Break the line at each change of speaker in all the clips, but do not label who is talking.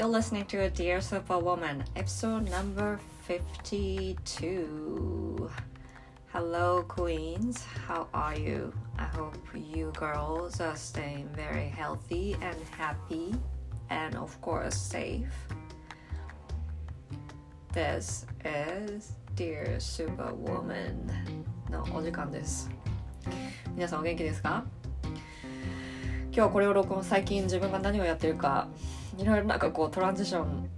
You're listening to Dear Superwoman, episode number 52. Hello, Queens. How are you? I hope you girls are staying very healthy and happy, and of course, safe. This is Dear Superwoman のお時間です。皆さんお元気ですか今日これを録音最近自分が何をやってるか いろいろなんかこうトランジション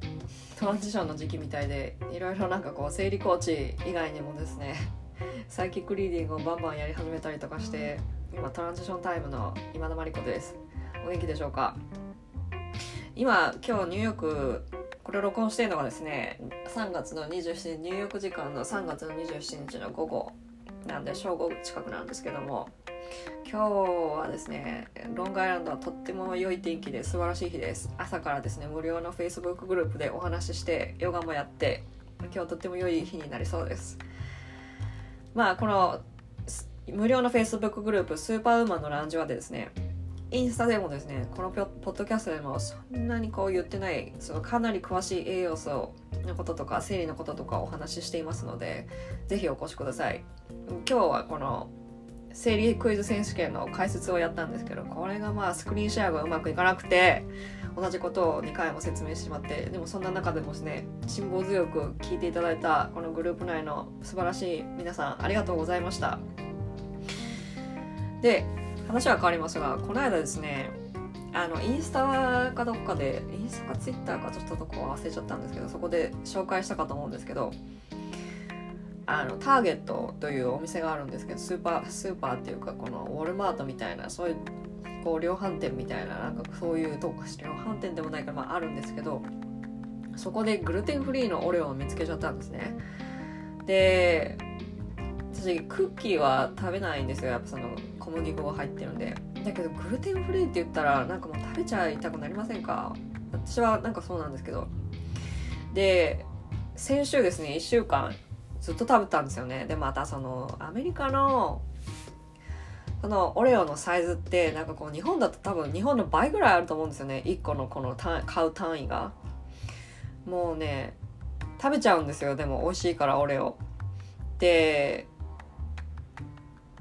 トランジションの時期みたいでいろいろなんかこう生理コーチ以外にもですね サイキックリーディングをバンバンやり始めたりとかして今トランジションタイムの今田真理子です。お元気でしょうか？今今日ニューヨークこれ録音してるのがですね3月の27日ニューヨーク時間の3月の27日の午後なんで正午近くなんですけども今日はですねロングアイランドはとっても良い天気で素晴らしい日です。朝からですね無料の Facebook グループでお話ししてヨガもやって今日とっても良い日になりそうです。まあこの無料の Facebook グループスーパーウーマンのランジはですねインスタでもですねこのポッドキャストでもそんなにこう言ってないそのかなり詳しい栄養素のこととか生理のこととかお話ししていますのでぜひお越しください。今日はこの生理クイズ選手権の解説をやったんですけどこれがまあスクリーンシェアがうまくいかなくて同じことを2回も説明してしまってでもそんな中でもですね辛抱強く聞いていただいたこのグループ内の素晴らしい皆さんありがとうございました。で話は変わりますがこの間ですねあのインスタかどっかでインスタかツイッターかちょっとどこ忘れちゃったんですけどそこで紹介したかと思うんですけどあのターゲットというお店があるんですけどスーパースーパーっていうかこのウォルマートみたいなそういうこう量販店みたいななんかそういうとこ量販店でもないから、まあ、あるんですけどそこでグルテンフリーのオレオを見つけちゃったんですね。で私クッキーは食べないんですよ。やっぱその小麦粉が入ってるんで。だけどグルテンフリーって言ったらなんかもう食べちゃいたくなりませんか？私はなんかそうなんですけど。で先週ですね1週間ずっと食べたんですよね。でまたそのアメリカのそのオレオのサイズってなんかこう日本だと多分日本の倍ぐらいあると思うんですよね。1個のこの買う単位が。もうね食べちゃうんですよ。でも美味しいからオレオ。で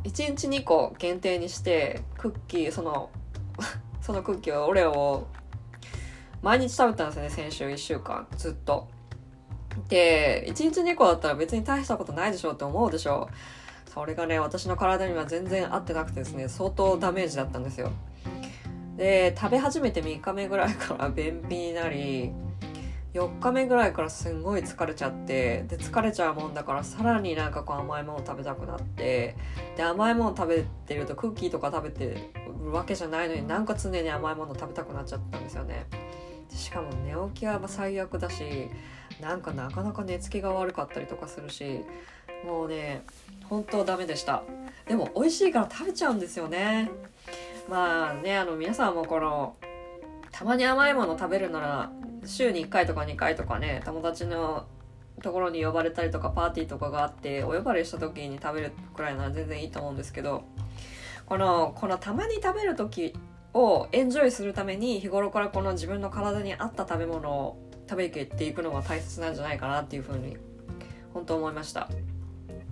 1日2個限定にしてクッキーその そのクッキーをオレオを毎日食べたんですよね先週1週間。ずっと。で1日2個だったら別に大したことないでしょって思うでしょそれがね私の体には全然合ってなくてですね相当ダメージだったんですよ。で食べ始めて3日目ぐらいから便秘になり4日目ぐらいからすんごい疲れちゃってで疲れちゃうもんだからさらになんかこう甘いもの食べたくなってで甘いもの食べてるとクッキーとか食べてるわけじゃないのになんか常に甘いもの食べたくなっちゃったんですよね。しかも寝起きは最悪だしなんかなかなか寝つきが悪かったりとかするしもうね本当ダメでした。でも美味しいから食べちゃうんですよね。まあねあの皆さんもこのたまに甘いもの食べるなら週に1回とか2回とかね友達のところに呼ばれたりとかパーティーとかがあってお呼ばれした時に食べるくらいなら全然いいと思うんですけどこのこのたまに食べる時をエンジョイするために日頃からこの自分の体に合った食べ物を食べていくのが大切なんじゃないかなっていうふうに本当思いました。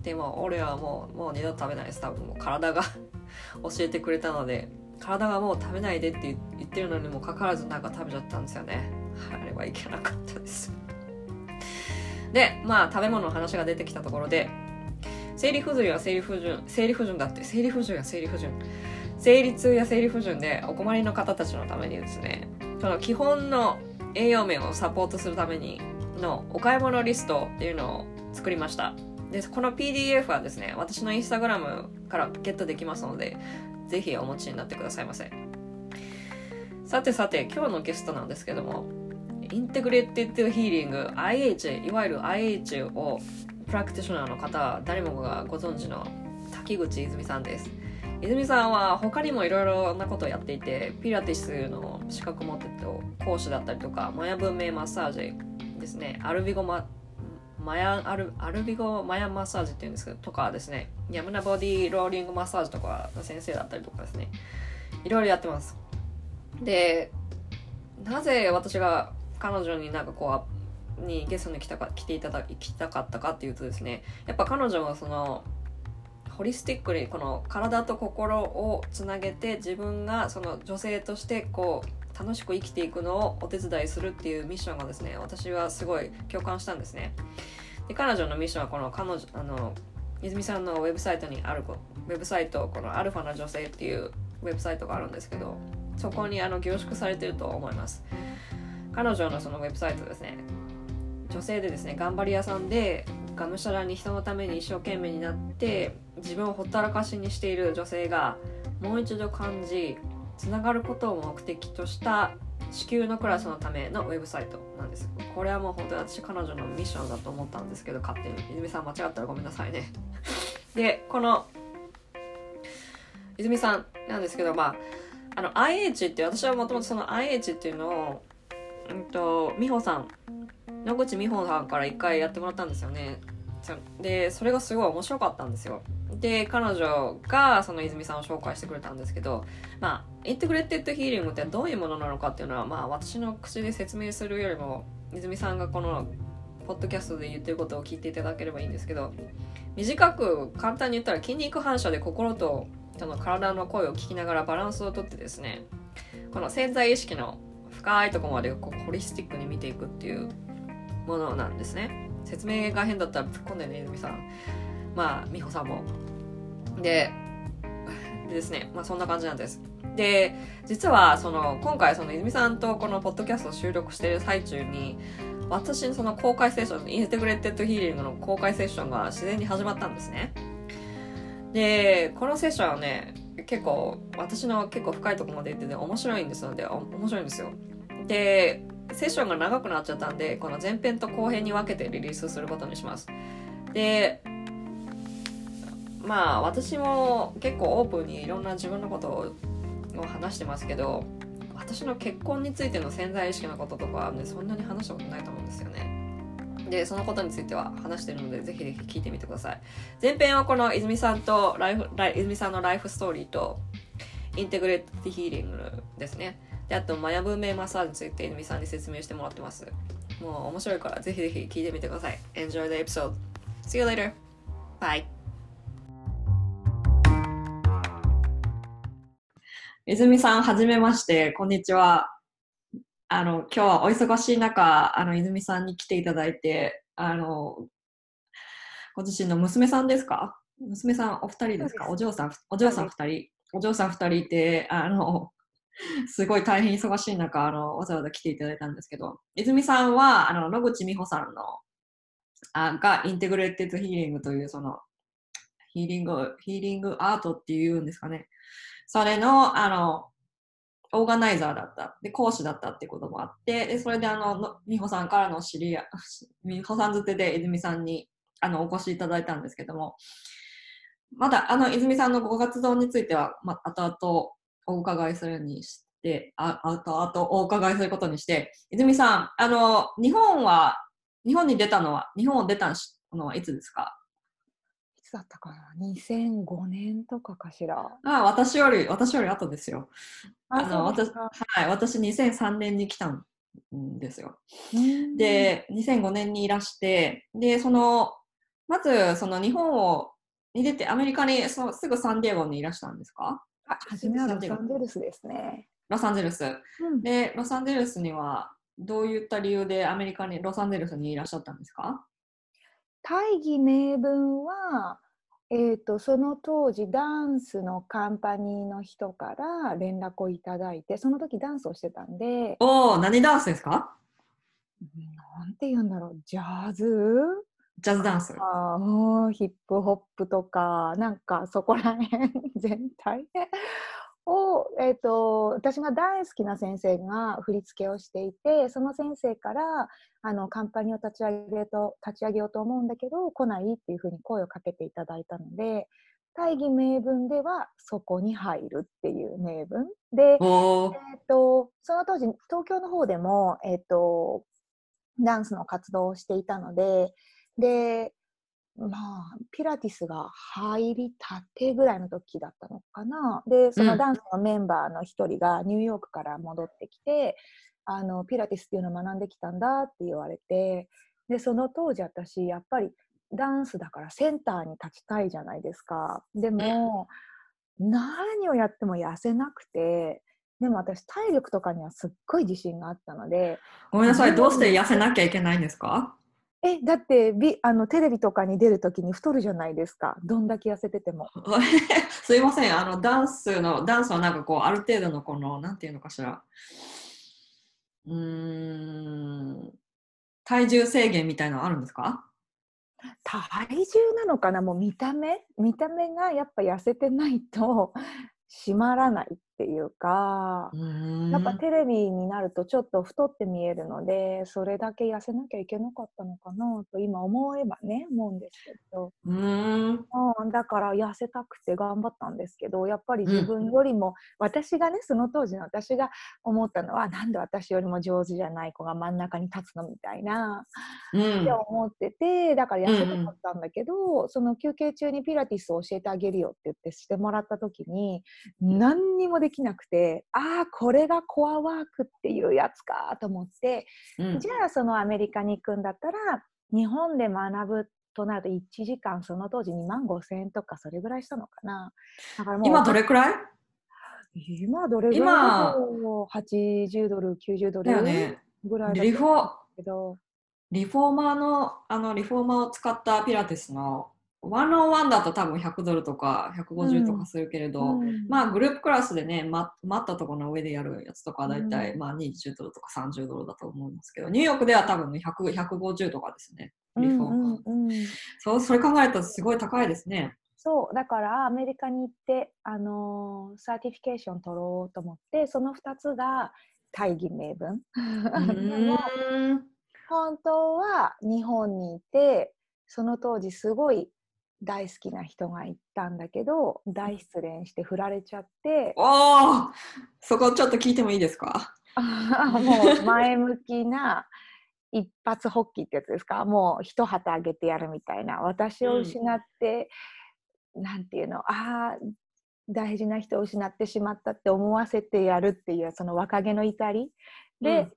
でも俺はもうもう二度と食べないです多分。もう体が 教えてくれたので。体がもう食べないでって言ってるのにもかかわらずなんか食べちゃったんですよね。あれはいけなかったです。でまあ食べ物の話が出てきたところで生理不順や生理不順生理不順だって。生理不順や生理不順。生理痛や生理不順でお困りの方たちのためにですねその基本の栄養面をサポートするためにのお買い物リストっていうのを作りました。でこの PDF はですね私のインスタグラムからゲットできますのでぜひお持ちになってくださいませ。さてさて今日のゲストなんですけどもインテグレッティッドヒーリング IH いわゆる IH をプラクティショナーの方誰もがご存知の滝口泉さんです。泉さんは他にもいろいろなことをやっていてピラティスの資格持ってて講師だったりとかマヤ文明マッサージですね。アルビゴママヤアルアルビゴマヤマッサージっていうんですけどとかですね。ヤムナボディローリングマッサージとかの先生だったりとかですね。いろいろやってます。でなぜ私が彼女になんかこうにゲストに来たか来ていただきたかったかっていうとですねやっぱ彼女はそのホリスティックにこの体と心をつなげて自分がその女性としてこう楽しく生きていくのをお手伝いするっていうミッションがですね私はすごい共感したんですね。で彼女のミッションはこの彼女あの泉さんのウェブサイトにあるウェブサイトこのアルファな女性っていうウェブサイトがあるんですけどそこにあの凝縮されてると思います。彼女のそのウェブサイトですね女性でですね頑張り屋さんでがむしゃらに人のために一生懸命になって自分をほったらかしにしている女性がもう一度感じつながることを目的とした地球のクラスのためのウェブサイト。なんですこれはもう本当に私彼女のミッションだと思ったんですけど勝手に泉さん間違ったらごめんなさいね。でこの泉さんなんですけどまああの IH って私はもともとその IH っていうのをうんと美穂さん野口美穂さんから一回やってもらったんですよね。でそれがすごい面白かったんですよ。で彼女がその泉さんを紹介してくれたんですけどまあインテグレッテッドヒーリングってどういうものなのかっていうのはまあ私の口で説明するよりも泉さんがこのポッドキャストで言ってることを聞いていただければいいんですけど短く簡単に言ったら筋肉反射で心とその体の声を聞きながらバランスをとってですねこの潜在意識の深いとこまでこうホリスティックに見ていくっていうものなんですね。説明が変だったら突っ込んでね泉さん。まあ美穂さんも。ででですね。まあそんな感じなんです。で実はその今回その泉さんとこのポッドキャストを収録している最中に私のその公開セッションインテグレッテッドヒーリングの公開セッションが自然に始まったんですね。でこのセッションはね結構私の結構深いところまで行ってて、面白いんですので面白いんですよ。でセッションが長くなっちゃったんでこの前編と後編に分けてリリースすることにしますでまあ私も結構オープンにいろんな自分のことを話してますけど私の結婚についての潜在意識のこととか、ね、そんなに話したことないと思うんですよね。で、そのことについては話してるので、ぜひぜひ聞いてみてください。前編はこの泉さんとライフ、ライ泉さんのライフストーリーと、インテグレートヒーリングですね。で、あと、マヤ文明マッサージについて泉さんに説明してもらってます。もう面白いから、ぜひぜひ聞いてみてください。Enjoy the episode. See you later. Bye. 泉さん、はじめまして。こんにちは。あの、今日はお忙しい中、あの、泉さんに来ていただいて、あの、ご自身の娘さんですか？娘さんお二人ですか？お嬢さん、お嬢さん二人、お嬢さん二人いて、あの、すごい大変忙しい中、あの、わざわざ来ていただいたんですけど、泉さんは、あの、野口美穂さんの、あが、 Integrated Healing という、その、ヒーリング、ヒーリングアートっていうんですかね。それの、あの、オーガナイザーだった。で、講師だったってこともあって、で、それであの、美穂さんからの知り合い、美穂さんづてで泉さんにあのお越しいただいたんですけども、まだあの泉さんのご活動については、まあ、後々お伺いするにして、あ後々お伺いすることにして、泉さん、あの、日本は、日本に出たのは、日本を出たのはいつですか？
つだったかな？2005年とかかしら。あ
あ私より私より後ですよ。あの私はい私2003年に来たんですよ。で2005年にいらしてでそのまずその日本をに出てアメリカにそすぐサンディエゴにいらしたんですか？
あ初めはロサンゼルスですね。
ロサンゼルス、うん、でロサンゼルスにはどういった理由でアメリカにロサンゼルスにいらっしゃったんですか？
大義名分は、えーと、その当時ダンスのカンパニーの人から連絡をいただいてその時ダンスをしてたんで
おお何ダンスですか？
なんて言うんだろう。ジャズ？
ジャズダンス。
あヒップホップとかなんかそこら辺全体で を、えーと、私が大好きな先生が振り付けをしていてその先生からあのカンパニーを立ち上げと立ち上げようと思うんだけど来ないっていうふうに声をかけていただいたので大義名分ではそこに入るっていう名分。で、えーと、その当時東京の方でも、えーとダンスの活動をしていたのででまあ、ピラティスが入りたてぐらいの時だったのかな。で、そのダンスのメンバーの一人がニューヨークから戻ってきて、あのピラティスっていうのを学んできたんだって言われて、で、その当時私、やっぱりダンスだからセンターに立ちたいじゃないですか。でも、何をやっても痩せなくて、でも私体力とかにはすっごい自信があったので。
ごめんなさい、どうして痩せなきゃいけないんですか？
え、だってビあのテレビとかに出るときに太るじゃないですか。どんだけ痩せてても。
すいません、あのダンスの、ダンスはなんかこう、ある程度のこの、なんていうのかしら。うーん、体重制限みたいなのあるんですか？
体重なのかな？もう見た目？見た目がやっぱ痩せてないと締まらないっていうか、やっぱテレビになるとちょっと太って見えるので、それだけ痩せなきゃいけなかったのかなと今思えばね、思うんですけど。
うん、
うん、だから痩せたくて頑張ったんですけど、やっぱり自分よりも、うん、私がね、その当時の私が思ったのは、なんで私よりも上手じゃない子が真ん中に立つのみたいな、うん、って思ってて、だから痩せたかったんだけど、うん、その休憩中にピラティスを教えてあげるよって言ってしてもらった時に、何にもできなくてああこれがコアワークっていうやつかと思って、うん、じゃあそのアメリカに行くんだったら日本で学ぶとなると1時間その当時2万5千円とかそれぐらいしたのかな。
だからもう今どれくらい？
今どれぐらい今。80ドル90ドルぐらいだ
リフォリフォーマーのあのリフォーマーを使ったピラティスのワンオンワンだと多分100ドルとか150とかするけれど、うん、まあグループクラスでね、ま、待ったところの上でやるやつとかだいたい、まあ20ドルとか30ドルだと思いますけど、ニューヨークでは多分ね100 150とかですね、リフォーム、うんうん、そうそれ考えるとすごい高いですね。
そうだからアメリカに行ってあのー、 certification 取ろうと思ってその2つが大義名分。本当は日本にいてその当時すごい大好きな人がいたんだけど大失恋して振られちゃって。
おおそこちょっと聞いてもいいですか？
もう前向きな一発発起ってやつですか？もう一旗あげてやるみたいな。私を失って、うん、なんていうの？ああ大事な人を失ってしまったって思わせてやるっていうその若気の至りで、うん、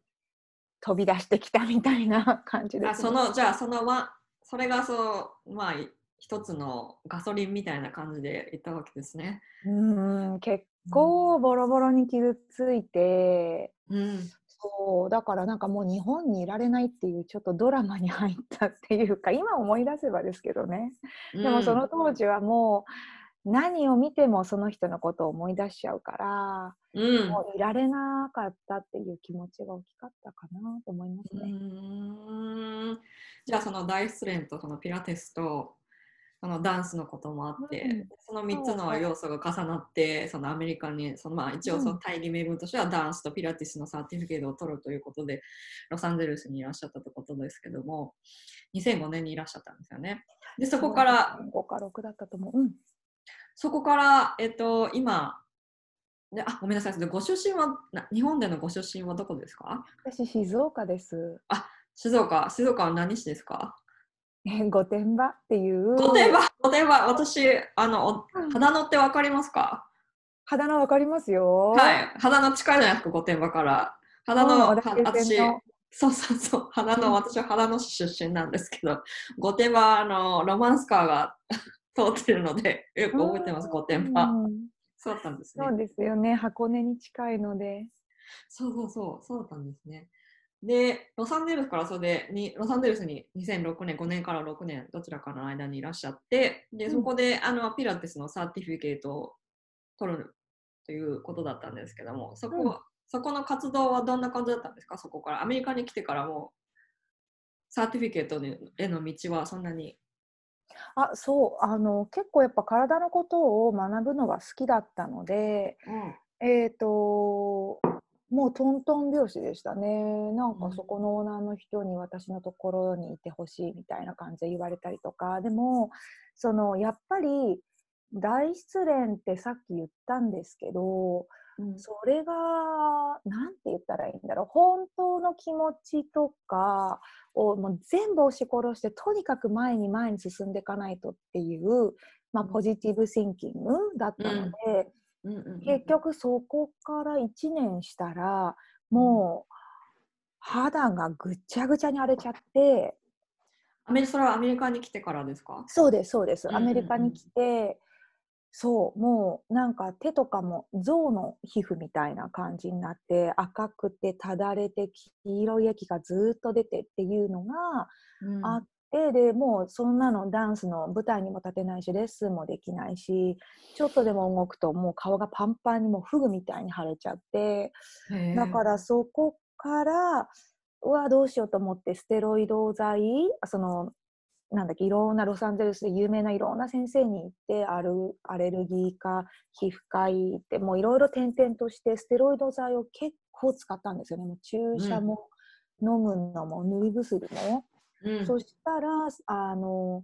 飛び出してきたみたいな感じです、ね、あ
そのじゃあそのわそれがそうまあ一つのガソリンみたいな感じで行ったわけですね。
うん結構ボロボロに傷ついて、
うん、
そうだからなんかもう日本にいられないっていうちょっとドラマに入ったっていうか 今思い出せばですけどね、でもその当時はもう何を見てもその人のことを思い出しちゃうから、
うん、
もういられなかったっていう気持ちが大きかったかなと思いますね。
じゃあその大失恋とそのピラティスとそのダンスのこともあって、うん、その3つの要素が重なってそのアメリカにその、まあ、一応その大義名分としてはダンスとピラティスのサーティフィケートを取るということでロサンゼルスにいらっしゃったということですけども2005年にいらっしゃったんですよね。でそこから
5か6だったと思う、うん、
そこから、えっと、今であごめんなさい。ご出身は日本でのご出身はどこですか？
私静岡です。
あ静岡。静岡は何市ですか？
御殿場っていう。
御殿場、御殿場、私、あの、肌野ってわかりますか？
肌野わかりますよ。
はい、肌野近いじゃないですか、御殿場から。肌野、私、そうそうそう、肌野、私は肌野市出身なんですけど、御殿場、あの、ロマンスカーが 通ってるので、よく覚えてます、御殿場。そうだったんですね。
そうですよね、箱根に近いので。
そうそうそう、そうだったんですね。で、ロサンゼルスからそれでに、ロサンゼルスに2006年、5年から6年、どちらかの間にいらっしゃって、で、そこで、あの、ピラティスのサーティフィケートを取るということだったんですけども、そこ、うん、そこの活動はどんな感じだったんですか？そこから。アメリカに来てからも、サーティフィケートへの道はそんなに？
あそう。あの結構やっぱ体のことを学ぶのが好きだったので、
うん、
えっ、ー、ともうトントン拍子でしたね。なんかそこのオーナーの人に私のところにいてほしいみたいな感じで言われたりとか、でも、そのやっぱり大失恋ってさっき言ったんですけど、
うん。
それが、なんて言ったらいいんだろう、本当の気持ちとかをもう全部押し殺して、とにかく前に前に進んでいかないとっていう、まあ、
うん。
ポジティブシンキングだったので、
うんうんうん
結局そこから1年したら、もう肌がぐちゃぐちゃに荒れちゃって、
アメリそれはアメリカに来てからですか？
そうです、そうです。
うんうんうん。
アメリカに来て、そう、もうなんか手とかも象の皮膚みたいな感じになって、赤くてただれて黄色い液がずっと出てっていうのが
うん。
あって、で、もうそんなのダンスの舞台にも立てないし、レッスンもできないし、ちょっとでも動くともう顔がパンパンにもうフグみたいに腫れちゃって、だからそこからうわどうしようと思ってステロイド剤そのなんだっけいろんなロサンゼルスで有名ないろんな先生に行ってあるアレルギー科皮膚科医ってもういろいろ転々としてステロイド剤を結構使ったんですよね。もう注射も、飲むのも塗り薬も、
うん。
そしたらあの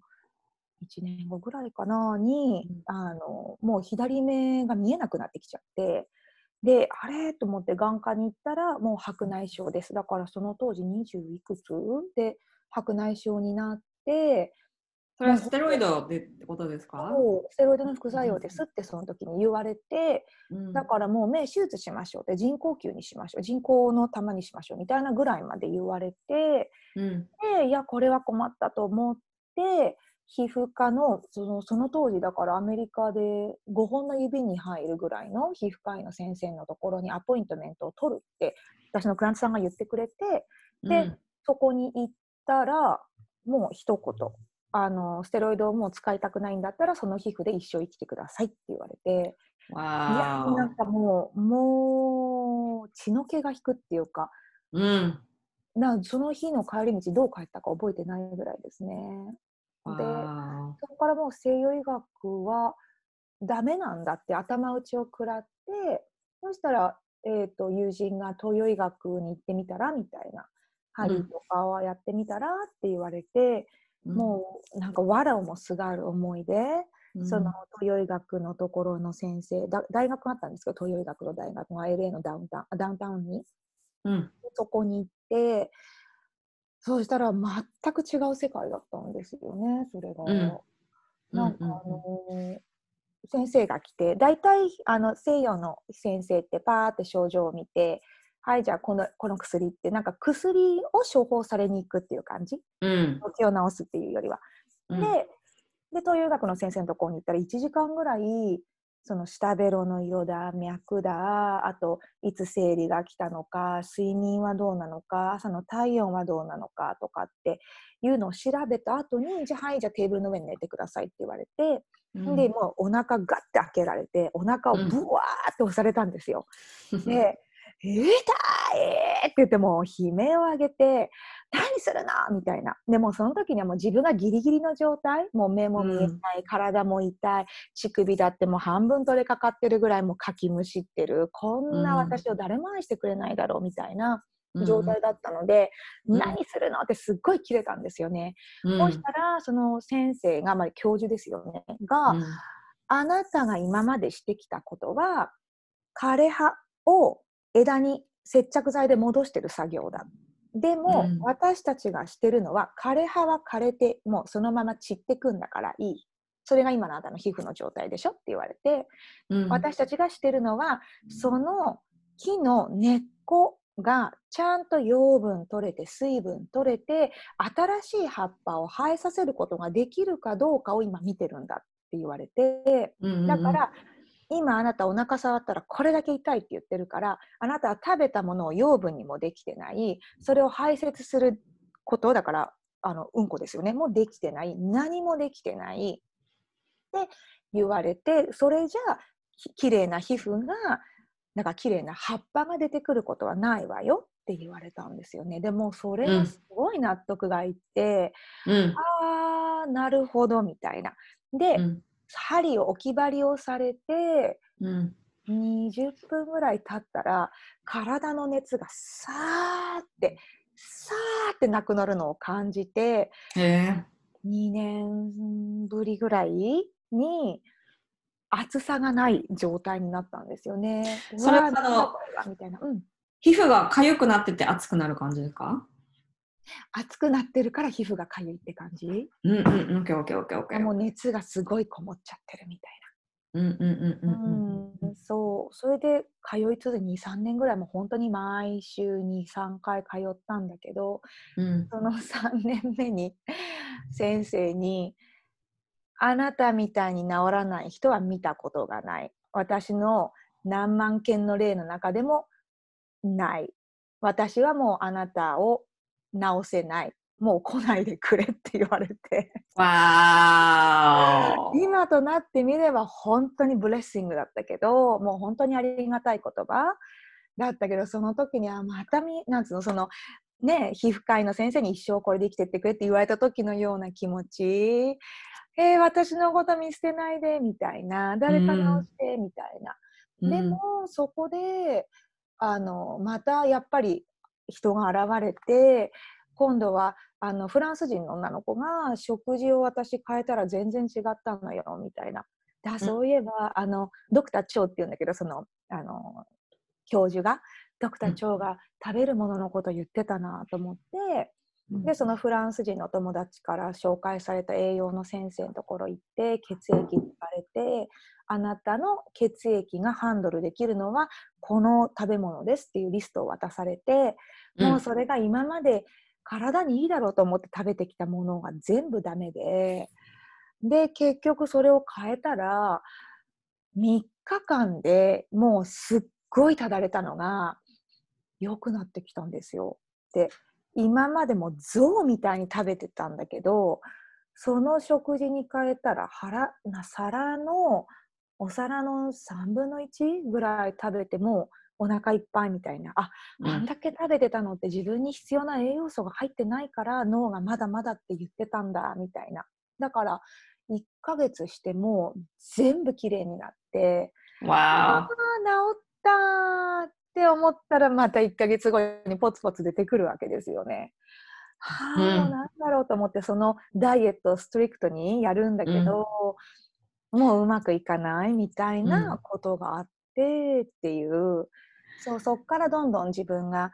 1年後ぐらいかなに、
うん。
あのもう左目が見えなくなってきちゃってであれ？と思って眼科に行ったらもう白内障です。だからその当時20いくつ？で白内障になって
それはステロイドでってことですか？
ステロイドの副作用ですってその時に言われて
うん。
だからもう目手術しましょうって人工球にしましょう人工の玉にしましょうみたいなぐらいまで言われて
うん。
でいやこれは困ったと。思って皮膚科のそのその当時だからアメリカで5本の指に入るぐらいの皮膚科医の先生のところにアポイントメントを取るって私のクラントさんが言ってくれてで
うん
そこに行ったらもう一言あのステロイドをもう使いたくないんだったらその皮膚で一生生きてくださいって言われて。いや
わ
なんかもうもう血の気が引くっていうか
ーうん。
なその日の帰り道どう帰ったか覚えてないぐらいですね。で
わ
そこからもう西洋医学はダメなんだって頭打ちを食らってそしたら、えー、と友人が東洋医学に行ってみたらみたいな針とかはやってみたらって言われて、
ー
もうなんか藁をもすがる思いで、
うん。
その東洋医学のところの先生だ大学があったんですけど東洋医学の大学が LA のダウンタウンあダウンタウンに？
うん。
そこに行ってそうしたら全く違う世界だったんですよねそれが。
うん。
なんかあ
うん
のー先生が来て大体あの西洋の先生ってパーって症状を見てはいじゃあこのこの薬ってなんか薬を処方されに行くっていう感じ？
うん。
病気を治すっていうよりは。
うん。
でで東洋医学の先生のところに行ったら1時間ぐらいその下ベロの色だ脈だあといつ生理が来たのか睡眠はどうなのか朝の体温はどうなのかとかっていうのを調べた後にじゃあはいじゃあテーブルの上に寝てくださいって言われて、
うん。
でもうお腹ガッて開けられてお腹をブワーって押されたんですよ。で「痛い!」って言ってもう悲鳴を上げて「何するの?」みたいな。でもその時にはもう自分がギリギリの状態。もう目も見えない、
うん。
体も痛い。乳首だってもう半分取れかかってるぐらいもうかきむしってる。こんな私を誰も愛してくれないだろう。みたいな状態だったので、
うん
何するの？ってすっごい切れたんですよね。
うん。
そしたらその先生が、まあ、教授ですよね。が、
うん
あなたが今までしてきたことは枯葉を枝に接着剤で戻してる作業だ。でも、
うん。
私たちがしてるのは枯葉は枯れてもうそのまま散ってくんだからいい。それが今のあなたの皮膚の状態でしょ？って言われて、
うん。
私たちがしてるのはその木の根っこがちゃんと養分取れて水分取れて新しい葉っぱを生えさせることができるかどうかを今見てるんだって言われて。だから今あなたお腹触ったらこれだけ痛いって言ってるからあなたは食べたものを養分にもできてない。それを排泄することだからあのうんこですよね。もうできてない。何もできてない。って言われてそれじゃあき綺麗な皮膚がなんか綺麗な葉っぱが出てくることはないわよ。って言われたんですよね。でもそれがすごい納得がいって、
うん。
あーなるほどみたいな。で、
うん
針を置き針をされて
うん。
20分ぐらい経ったら体の熱がさーってさーってなくなるのを感じて
へえ
2年ぶりぐらいに厚さがない状態になったんですよね。
それは
みたいな、うん、
皮膚が痒くなってて熱くなる感じですか？
熱くなってるから皮膚がかゆいって感じ？
うんうん、オッケーオッケーオッケーオッケー。
もう熱がすごいこもっちゃってるみたい
うんうんうんうん
な。
うん。
うんそうそれで通い続け23年ぐらいもう本当に毎週23回通ったんだけど
うん
その3年目に先生に「あなたみたいに治らない人は見たことがない」「私の何万件の例の中でもない」「私はもうあなたを治せない」「もう来ないでくれ」って言われて。今となってみれば本当にブレッシングだったけどもう本当にありがたい言葉だったけどその時にはまたみなんつうのそのね皮膚科医の先生に一生これで生きてってくれって言われた時のような気持ち。えー、私のこと見捨てないでみたいな。誰か直してみたいな、でもそこであのまたやっぱり人が現れて今度はあのフランス人の女の子が食事を私変えたら全然違ったのよみたいな。だそういえば、あのドクター・チョウっていうんだけどそのあの教授がドクター・チョウが食べるもののこと言ってたなと思って、でそのフランス人の友達から紹介された栄養の先生のところ行って血液聞かれてあなたの血液がハンドルできるのはこの食べ物ですっていうリストを渡されて、もうそれが今まで体にいいだろうと思って食べてきたものが全部ダメでで結局それを変えたら3日間でもうすっごいただれたのが良くなってきたんですよ。で今までも象みたいに食べてたんだけどその食事に変えたら腹な皿のお皿の3分の1ぐらい食べてもお腹いっぱいみたいな。あ、あんだけ食べてたのって自分に必要な栄養素が入ってないから脳がまだまだって言ってたんだみたいな。だから1ヶ月しても全部きれいになって。あ
わ
あ治ったーって思ったらまた1ヶ月後にポツポツ出てくるわけですよね。はあ、
うん
なんだろうと思ってそのダイエットをストリクトにやるんだけど、もううまくいかないみたいなことがあってっていう、そうそっからどんどん自分が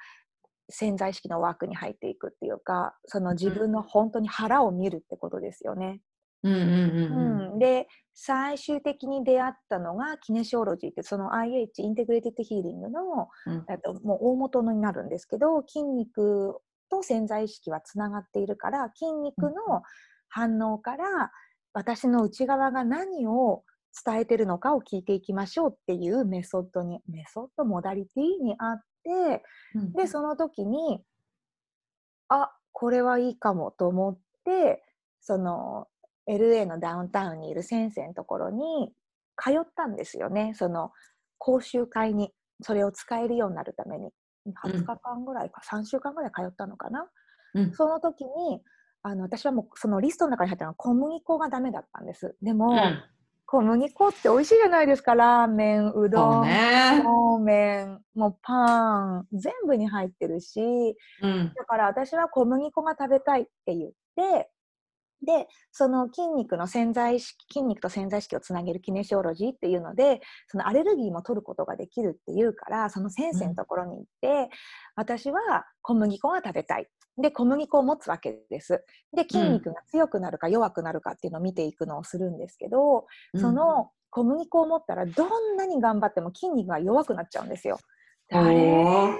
潜在意識の枠に入っていくっていうかその自分の本当に腹を見るってことですよね。
ーうん
で最終的に出会ったのがキネシオロジーってその IH インテグレティッドヒーリングの、
うん。
ともう大元になるんですけど筋肉と潜在意識はつながっているから筋肉の反応から私の内側が何を伝えてるのかを聞いていきましょうっていうメソッドにメソッドモダリティにあって
うん。
でその時にあこれはいいかもと思ってその LA のダウンタウンにいる先生のところに通ったんですよね。その講習会にそれを使えるようになるために。20日間ぐらいか、3週間ぐらい通ったのかな、
うん。
その時にあの私はもうそのリストの中に入ったのは小麦粉がダメだったんです。でも、
うん。
小麦粉って美味しいじゃないですか。ラーメンうど
んね。
そうめんもうパン全部に入ってるし
うん。
だから私は小麦粉が食べたいって言ってでその筋肉の潜在意識筋肉と潜在意識をつなげるキネシオロジーっていうのでそのアレルギーも取ることができるっていうからその先生のところに行って、私は小麦粉が食べたい。で小麦粉を持つわけです。で筋肉が強くなるか弱くなるかっていうのを見ていくのをするんですけど、その小麦粉を持ったらどんなに頑張っても筋肉が弱くなっちゃうんですよ。あれ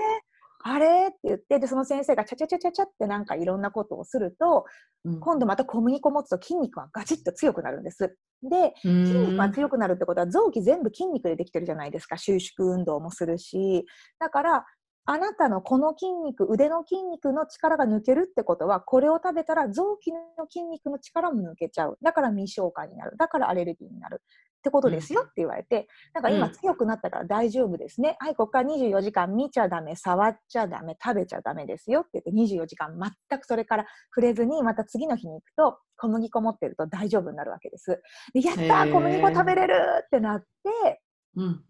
あれ？って言ってでその先生がチャチャチャチャチャってなんかいろんなことをすると
うん。
今度また小麦粉を持つと筋肉がガチッと強くなるんです。で
うん。
筋肉が強くなるってことは臓器全部筋肉でできてるじゃないですか。収縮運動もするし。だからあなたのこの筋肉腕の筋肉の力が抜けるってことはこれを食べたら臓器の筋肉の力も抜けちゃう。だから未消化になる。だからアレルギーになるってことですよって言われて、なんか今
うん。
強くなったから大丈夫ですね、はいここから24時間見ちゃダメ触っちゃダメ食べちゃダメですよって言って24時間全くそれから触れずにまた次の日に行くと小麦粉持ってると大丈夫になるわけです。でやった
へー
ー。小麦粉食べれるってなって
うん。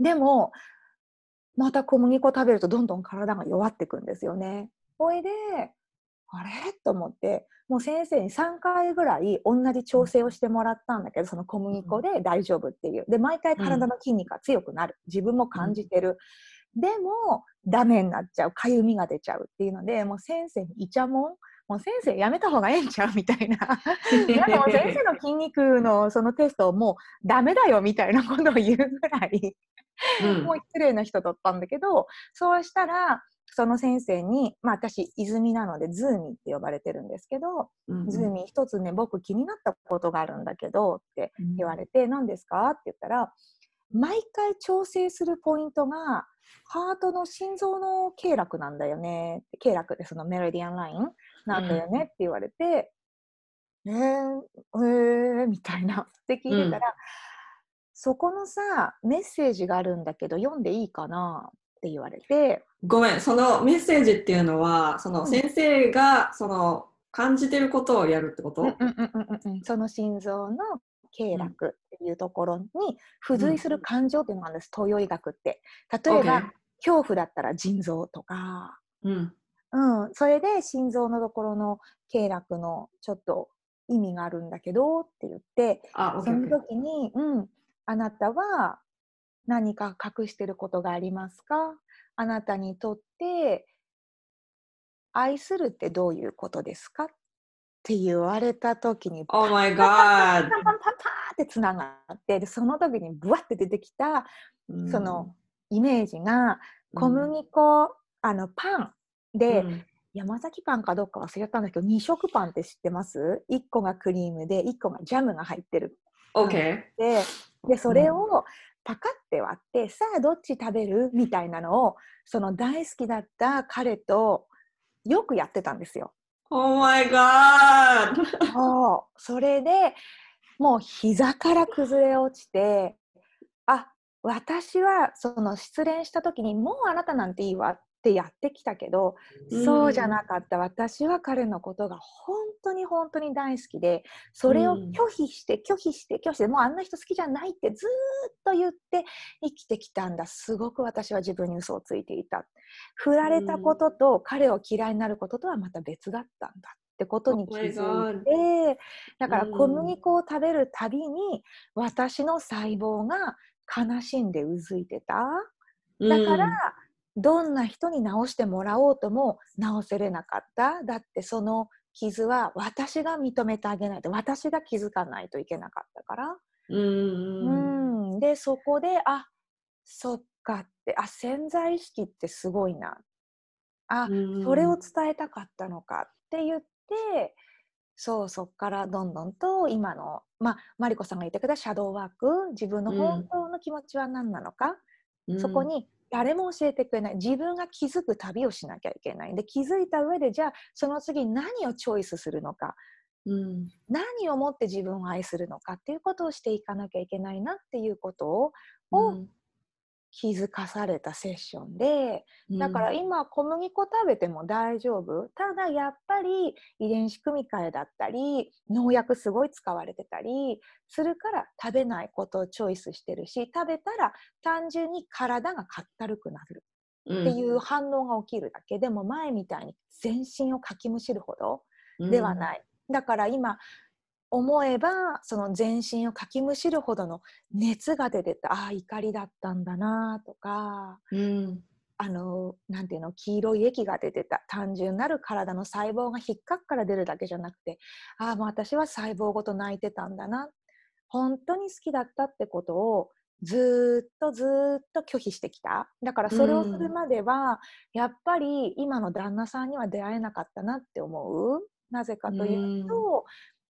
でもまた小麦粉食べるとどんどん体が弱ってくんですよね。ほいであれ？と思ってもう先生に3回ぐらい同じ調整をしてもらったんだけどその小麦粉で大丈夫っていう。で毎回体の筋肉が強くなる。自分も感じてる、でもダメになっちゃう。かゆみが出ちゃうっていうのでもう先生にイチャモン。もう先生やめた方がええんちゃうみたいな。でも先生の筋肉のそのテストもうダメだよみたいなことを言うぐらい、うん、もう失礼な人だったんだけどそうしたらその先生に、まあ、私泉なのでズーミって呼ばれてるんですけど、うんうん、ズーミ一つね僕気になったことがあるんだけどって言われて、うん、何ですか？って言ったら毎回調整するポイントがハートの心臓の経絡なんだよね経絡でそのメロディアンラインなんだよねって言われて、うん、えー、えー、みたいなって聞いてたら、うん、そこのさメッセージがあるんだけど読んでいいかな？って言われて。
ごめんそのメッセージっていうのはその先生がその感じてることをやるってこと、
その心臓の経絡っていうところに付随する感情っていうのがあるんです、東洋医学って。例えば、恐怖だったら腎臓とか、うん、うん、それで心臓のところの経絡のちょっと意味があるんだけどって言ってその時に、うん、あなたは何か隠してることがありますか？あなたにとって愛するってどういうことですか？って言われた時に、
Oh my God!
パンパンパンパンってつながってでその時にブワッて出てきた、うん、そのイメージが小麦粉、うん、あのパンで、うん、山崎パンかどっか忘れちゃったんだけど2色パンって知ってます ?1 個がクリームで1個がジャムが入ってる。
OK。
ででそれをパカって割って、さあどっち食べる？みたいなのをその大好きだった彼とよくやってたんですよ。
Oh my god!
そうそれでもう膝から崩れ落ちてあ私はその失恋した時にもうあなたなんていいわってやってきたけど、うん、そうじゃなかった私は彼のことが本当に本当に大好きでそれを拒否して拒否して拒否してもうあんな人好きじゃないってずっと言って生きてきたんだ。すごく私は自分に嘘をついていた。振られたことと彼を嫌いになることとはまた別だったんだってことに気づいて、oh、だから小麦粉を食べるたびに私の細胞が悲しんでうずいてた。だから、どんな人に治してもらおうとも治せれなかった。だってその傷は私が認めてあげないと私が気づかないといけなかったから。うんでそこであそっかってあ潜在意識ってすごいな。あそれを伝えたかったのかって言ってそうそっからどんどんと今のまあマリコさんが言ってくれたシャドーワーク自分の本当の気持ちは何なのか、うん、そこに誰も教えてくれない。自分が気づく旅をしなきゃいけない。で気づいた上でじゃあその次何をチョイスするのか、うん、何をもって自分を愛するのかっていうことをしていかなきゃいけないなっていうことを、うん、気づかされたセッションでだから今小麦粉食べても大丈夫。ただやっぱり遺伝子組み換えだったり農薬すごい使われてたりするから食べないことをチョイスしてるし食べたら単純に体がかったるくなるっていう反応が起きるだけ、うん、でも前みたいに全身をかきむしるほどではない、うん、だから今思えばその全身をかきむしるほどの熱が出てたああ怒りだったんだなとか、うん、あのなんていうの黄色い液が出てた単純なる体の細胞が引っかくから出るだけじゃなくてああもう私は細胞ごと泣いてたんだな。本当に好きだったってことをずっとずっと拒否してきた。だからそれをするまでは、うん、やっぱり今の旦那さんには出会えなかったなって思う。なぜかというと、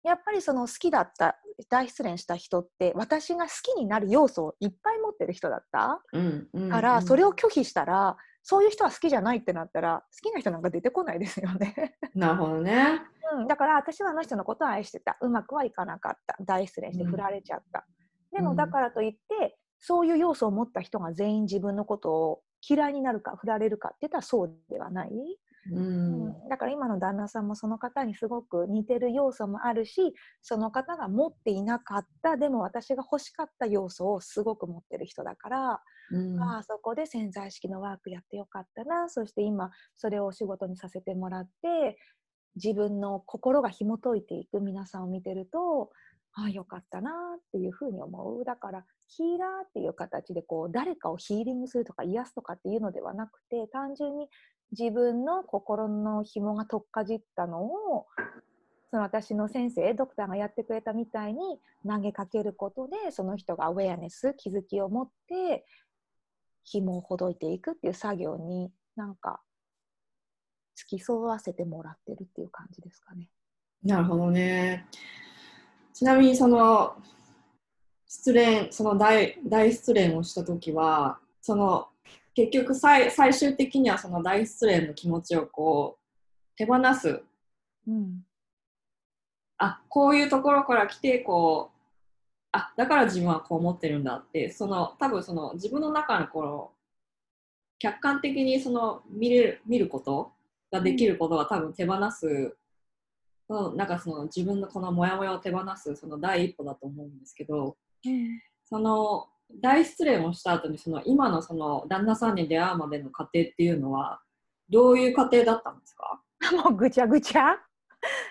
やっぱりその好きだった大失恋した人って私が好きになる要素をいっぱい持ってる人だった、うんうんうん、からそれを拒否したらそういう人は好きじゃないってなったら好きな人なんか出てこないですよね。
なるほどね、
うん、だから私はあの人のことを愛してた。うまくはいかなかった。大失恋して振られちゃった、うん、でもだからといって、そういう要素を持った人が全員自分のことを嫌いになるか振られるかって言ったらそうではない、うん、だから今の旦那さんもその方にすごく似てる要素もあるしその方が持っていなかったでも私が欲しかった要素をすごく持ってる人だから、うん、あそこで潜在意識のワークやってよかったなそして今それをお仕事にさせてもらって自分の心が紐解いていく皆さんを見てるとああよかったなっていうふうに思う。だからヒーラーっていう形でこう誰かをヒーリングするとか癒すとかっていうのではなくて単純に自分の心の紐が取っかじったのをその私の先生ドクターがやってくれたみたいに投げかけることでその人がアウェアネス気づきを持って紐をほどいていくっていう作業になんか付き添わせてもらってるっていう感じですかね。
なるほどね。ちなみにその失恋その大大失恋をした時はその結局最最終的にはその大失恋の気持ちをこう手放す、
うん、
あこういうところから来てこうあだから自分はこう思ってるんだってその多分その自分の中のこの客観的にその見れる見ることができることが多分手放す。そなんかその自分のこのモヤモヤを手放すその第一歩だと思うんですけど、
うん、
その大失恋をした後にその今のその旦那さんに出会うまでの過程っていうのはどういう過程だったんですか？
もうぐちゃぐちゃ。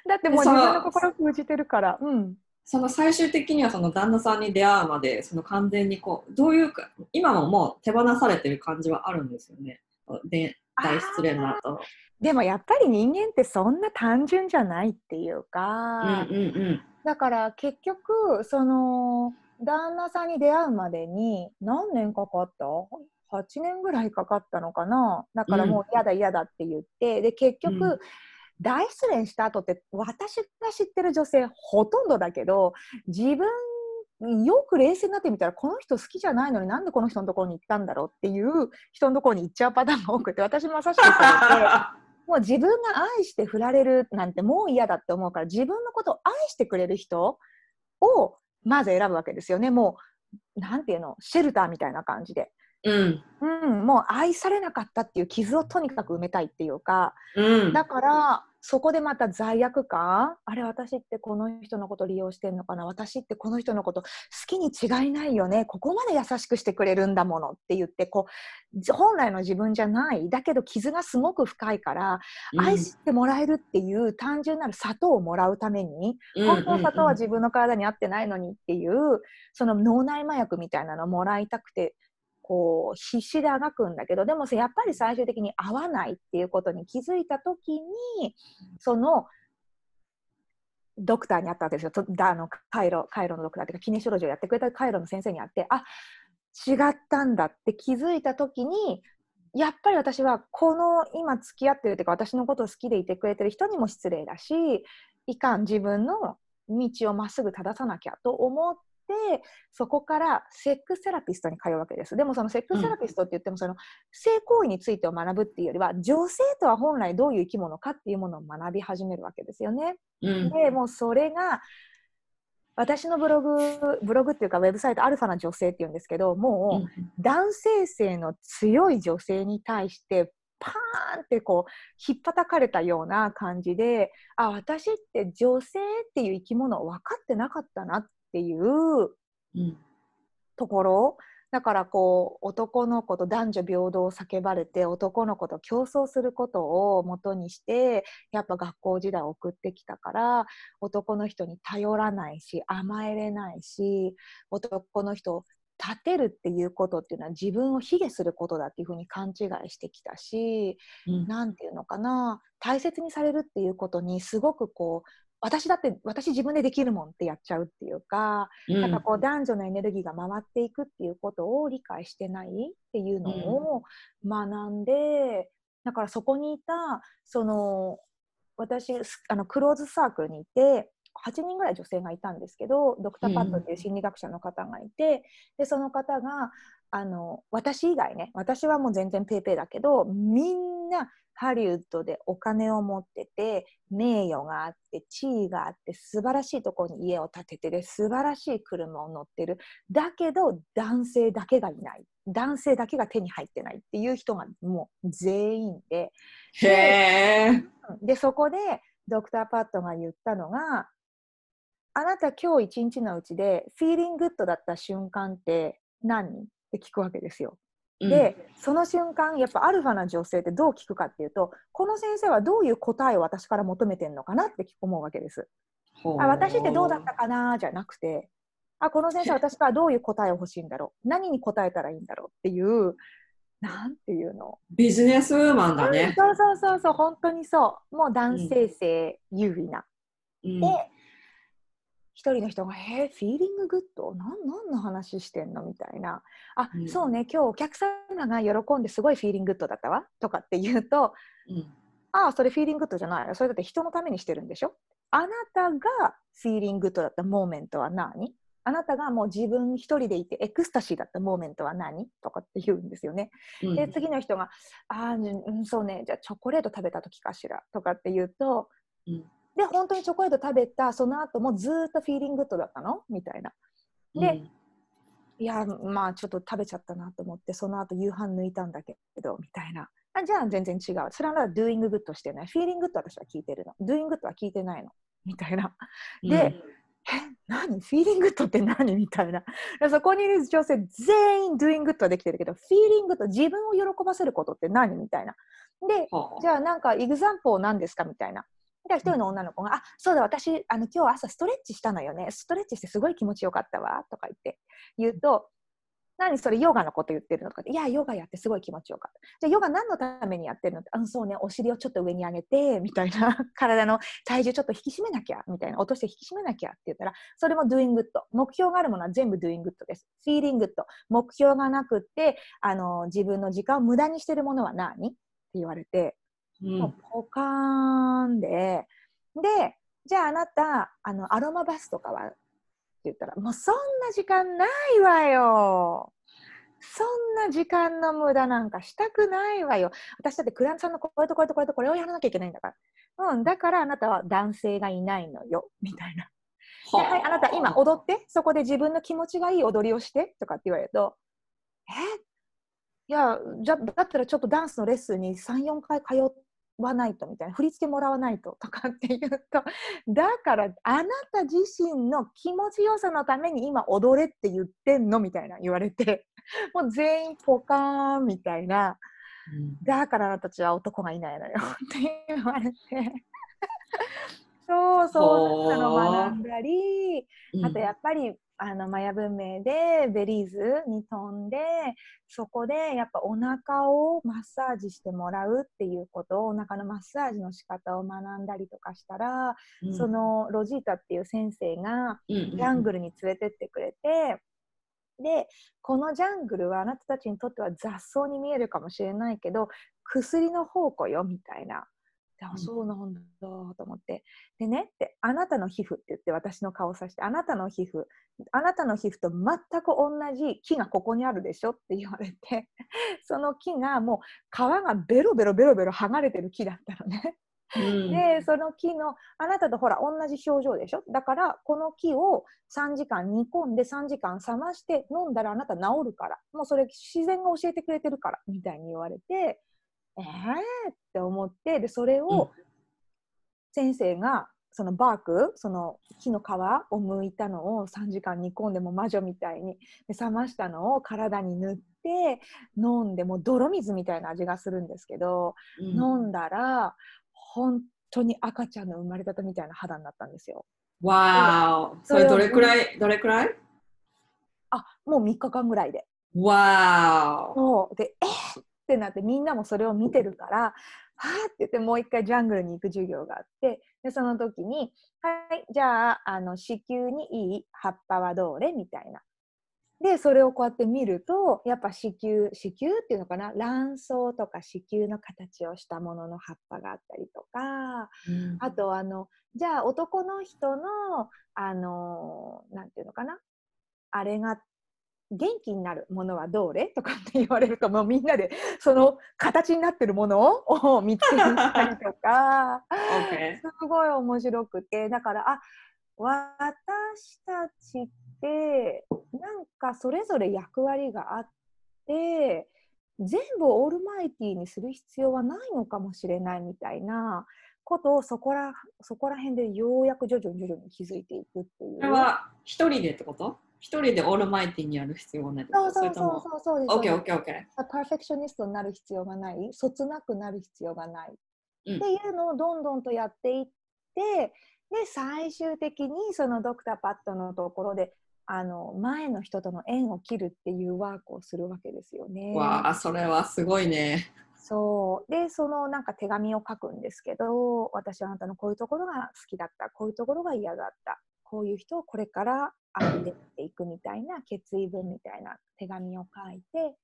だってもう自分の心封じてるから。うん
その最終的にはその旦那さんに出会うまでその完全にこうどういうか今ももう手放されてる感じはあるんですよね。で大失恋の後。
でもやっぱり人間ってそんな単純じゃないっていう
か、うんうんうん、
だから結局その旦那さんに出会うまでに何年かかった？8年ぐらいかかったのかな？だからもう嫌だ嫌だって言って、で結局、うん。大失恋した後って私が知ってる女性ほとんどだけど自分よく冷静になってみたらこの人好きじゃないのになんでこの人のところに行ったんだろうっていう人のところに行っちゃうパターンが多くて私まさしくそれでもう自分が愛して振られるなんてもう嫌だって思うから自分のことを愛してくれる人をまず選ぶわけですよね。もうなんていうの？シェルターみたいな感じで。
うん、
うん、もう愛されなかったっていう傷をとにかく埋めたいっていうか、
うん、
だからそこでまた罪悪感？あれ私ってこの人のこと利用してんのかな？私ってこの人のこと好きに違いないよね？ここまで優しくしてくれるんだものって言ってこう本来の自分じゃない。だけど傷がすごく深いから、うん、愛してもらえるっていう単純なる砂糖をもらうために、本当は砂糖は自分の体に合ってないのにっていうその脳内麻薬みたいなのをもらいたくてこう必死であがくんだけどでもやっぱり最終的に合わないっていうことに気づいた時にそのドクターに会ったわけですよ。とあのカイロカイロのドクターっていうかキネショロジーをやってくれたカイロの先生に会ってあ違ったんだって気づいた時にやっぱり私はこの今付き合ってるというか私のことを好きでいてくれてる人にも失礼だしいかん自分の道をまっすぐ正さなきゃと思っってそこからセックスセラピストに通うわけです。でもそのセックスセラピストって言っても、その性行為についてを学ぶっていうよりは女性とは本来どういう生き物かっていうものを学び始めるわけですよね。
うん、
でもうそれが私のブログブログっていうかウェブサイトアルファな女性っていうんですけどもう男性性の強い女性に対してパーンってこう引っ叩かれたような感じであ私って女性っていう生き物を分かってなかったなっっていうところ、だからこう男の子と男女平等を叫ばれて男の子と競争することをもとにしてやっぱ学校時代を送ってきたから男の人に頼らないし甘えれないし男の人を立てるっていうことっていうのは自分を卑下することだっていうふうに勘違いしてきたし何、うん、て言うのかな大切にされるっていうことにすごくこう私だって私自分でできるもんってやっちゃうっていうか、うん、なんかこう男女のエネルギーが回っていくっていうことを理解してないっていうのを学んで、うん、だからそこにいたその私あのクローズサークルにいて8人ぐらい女性がいたんですけどドクター・パッドっていう心理学者の方がいて、うん、でその方があの私以外ね私はもう全然ペーペーだけどみんなハリウッドでお金を持ってて名誉があって地位があって素晴らしいところに家を建ててで素晴らしい車を乗ってる。だけど男性だけがいない。男性だけが手に入ってない。っていう人がもう全員で。
へ
でそこでドクター・パットが言ったのがあなた今日一日のうちでフィーリンググッドだった瞬間って何？って聞くわけですよ。
うん。
でその瞬間やっぱアルファな女性ってどう聞くかっていうとこの先生はどういう答えを私から求めてるのかなって思うわけです。あ私ってどうだったかな？じゃなくてあこの先生は 私からどういう答えを欲しいんだろう？何に答えたらいいんだろうっていうなんていうの、
ビジネスウーマンだね。
そうそうそうそう本当にそう。もう男性性優位な。
うん。
で一人の人が「えー、フィーリンググッド？何の話してんの?」みたいな「あ、
うん。
そうね今日お客様が喜んですごい feeling good だったわ」とかって言うと
うん「
ああそれ feeling good じゃないよそれだって人のためにしてるんでしょ？あなたが feeling good だった moment は何？あなたがもう自分一人でいてエクスタシーだった moment は何？とかって言うんですよね。
うん。
で次の人が「ああ、うん、そうね。じゃあチョコレート食べた時かしら」とかって言うと
うん
で本当にチョコレート食べたその後もずーっと feeling good だったの？みたいな。でいやまあちょっと食べちゃったなと思ってその後夕飯抜いたんだけどみたいな。あじゃあ全然違う。それはまだ doing good してない。フィーリング good 私は聞いてるの。doing good は聞いてないの。みたいな。
うん
でえ何？フィーリング good って何？みたいな。でそこにいる女性全員 doing good はできてるけど、フィーリング good 自分を喜ばせることって何？みたいな。で、
はあ
じゃあなんかエグザンポー何ですか？みたいな。で一人の女の子が「あそうだ私あの今日朝ストレッチしたのよね。ストレッチしてすごい気持ちよかったわ」とか言って言うと「何それヨガのこと言ってるの?」とかって「いやヨガやってすごい気持ちよかった」じゃあヨガ何のためにやってるのって「あそうねお尻をちょっと上に上げて」みたいな 体の体重ちょっと引き締めなきゃみたいな落として引き締めなきゃって言ったらそれも doing good 目標があるものは全部 doing good です。feeling good 目標がなくってあの自分の時間を無駄にしてるものは何？って言われて
うん
もうポカーンで、で、じゃああなた、あのアロマバスとかはって言ったら、もうそんな時間ないわよ。そんな時間の無駄なんかしたくないわよ。私だってクラントさんのこれとこれとこれとこれをやらなきゃいけないんだから。うん、だからあなたは男性がいないのよ。みたいな。ではい、あなた今踊って、そこで自分の気持ちがいい踊りをしてとかって言われると、え？いや、じゃだったらちょっとダンスのレッスンに3、4回通わないとみたいな、振り付けもらわないととかって言うと、だからあなた自身の気持ちよさのために今踊れって言ってんのみたいな言われて、もう全員ポカーンみたいな、
うん
だからあなたたちは男がいないのよって言われて。そうそうなの学んだり、あとやっぱりあのマヤ文明でベリーズに飛んでそこでやっぱお腹をマッサージしてもらうっていうことお腹のマッサージの仕方を学んだりとかしたら、
うん。
そのロジータっていう先生がジャングルに連れてってくれて、でこのジャングルはあなたたちにとっては雑草に見えるかもしれないけど薬の宝庫よみたいな。であ
うん
そうなんだと思って。でねって、あなたの皮膚って言って私の顔を指して、あなたの皮膚、あなたの皮膚と全く同じ木がここにあるでしょって言われて、その木がもう皮がベロベロベロベロ剥がれてる木だったのね。
うん
でその木のあなたとほら同じ表情でしょ？だからこの木を3時間煮込んで3時間冷まして飲んだらあなた治るからもうそれ自然が教えてくれてるからみたいに言われてえー？って思ってでそれを先生がそのバークその木の皮を剥いたのを3時間煮込んでもう魔女みたいにで冷ましたのを体に塗って飲んでもう泥水みたいな味がするんですけど、
うん。
飲んだら本当に赤ちゃんの生まれたてみたいな肌になったんですよ。
わーお。それどれくらいどれくらい？
あもう3日間ぐらいで。
わーお。
そう。でえー？ってなってみんなもそれを見てるからはあって言ってもう一回ジャングルに行く授業があってでその時に「はいじゃああの子宮にいい葉っぱはどれ?」みたいな。でそれをこうやって見るとやっぱ子宮子宮っていうのかな？卵巣とか子宮の形をしたものの葉っぱがあったりとか
うん
あとあのじゃあ男の人のあのなんていうのかな？あれが元気になるものはどれ？とかって言われるともうみんなでその形になってるものを 見つけに行ったりとか。すごい面白くて。だからあ私たちってなんかそれぞれ役割があって全部オールマイティーにする必要はないのかもしれないみたいなことをそこらそこら辺でようやく徐々に徐々に気づいていくっていう。
これは一人でってこと？一人でオールマイティにやる必要はない
そうそうそうそうそうです。
オッケーオッケーオッケ
パー。フェクショニストになる必要がない、そつなくなる必要がない、
うん。
っていうのをどんどんとやっていって、で、最終的にそのドクターパッドのところで、あの前の人との縁を切るっていうワークをするわけですよね。
ーわあそれはすごいね。
そう。でそのなんか手紙を書くんですけど私はあなたのこういうところが好きだった。こういうところが嫌だったこういう人をこれから歩んでっていくみたいな決意文みたいな手紙を書いて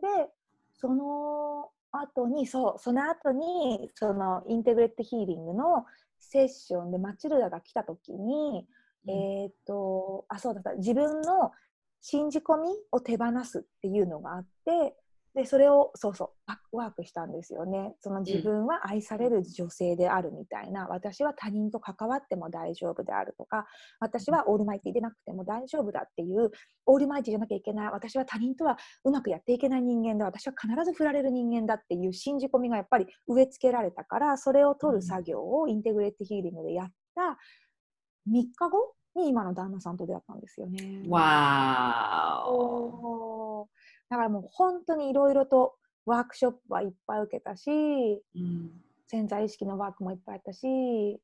でその後にそうその後にそのインテグレットヒーリングのセッションでマチルダが来た時に、えーっとあそうだった自分の信じ込みを手放すっていうのがあってでそれをそうそうバックワークしたんですよね。その自分は愛される女性であるみたいな、私は他人と関わっても大丈夫であるとか私はオールマイティでなくても大丈夫だっていうオールマイティじゃなきゃいけない私は他人とはうまくやっていけない人間だ私は必ず振られる人間だっていう信じ込みがやっぱり植え付けられたからそれを取る作業をインテグレートヒーリングでやった3日後に今の旦那さんと出会ったんですよね。
わー
だからもう本当にいろいろとワークショップはいっぱい受けたし
うん
潜在意識のワークもいっぱいあったし
うん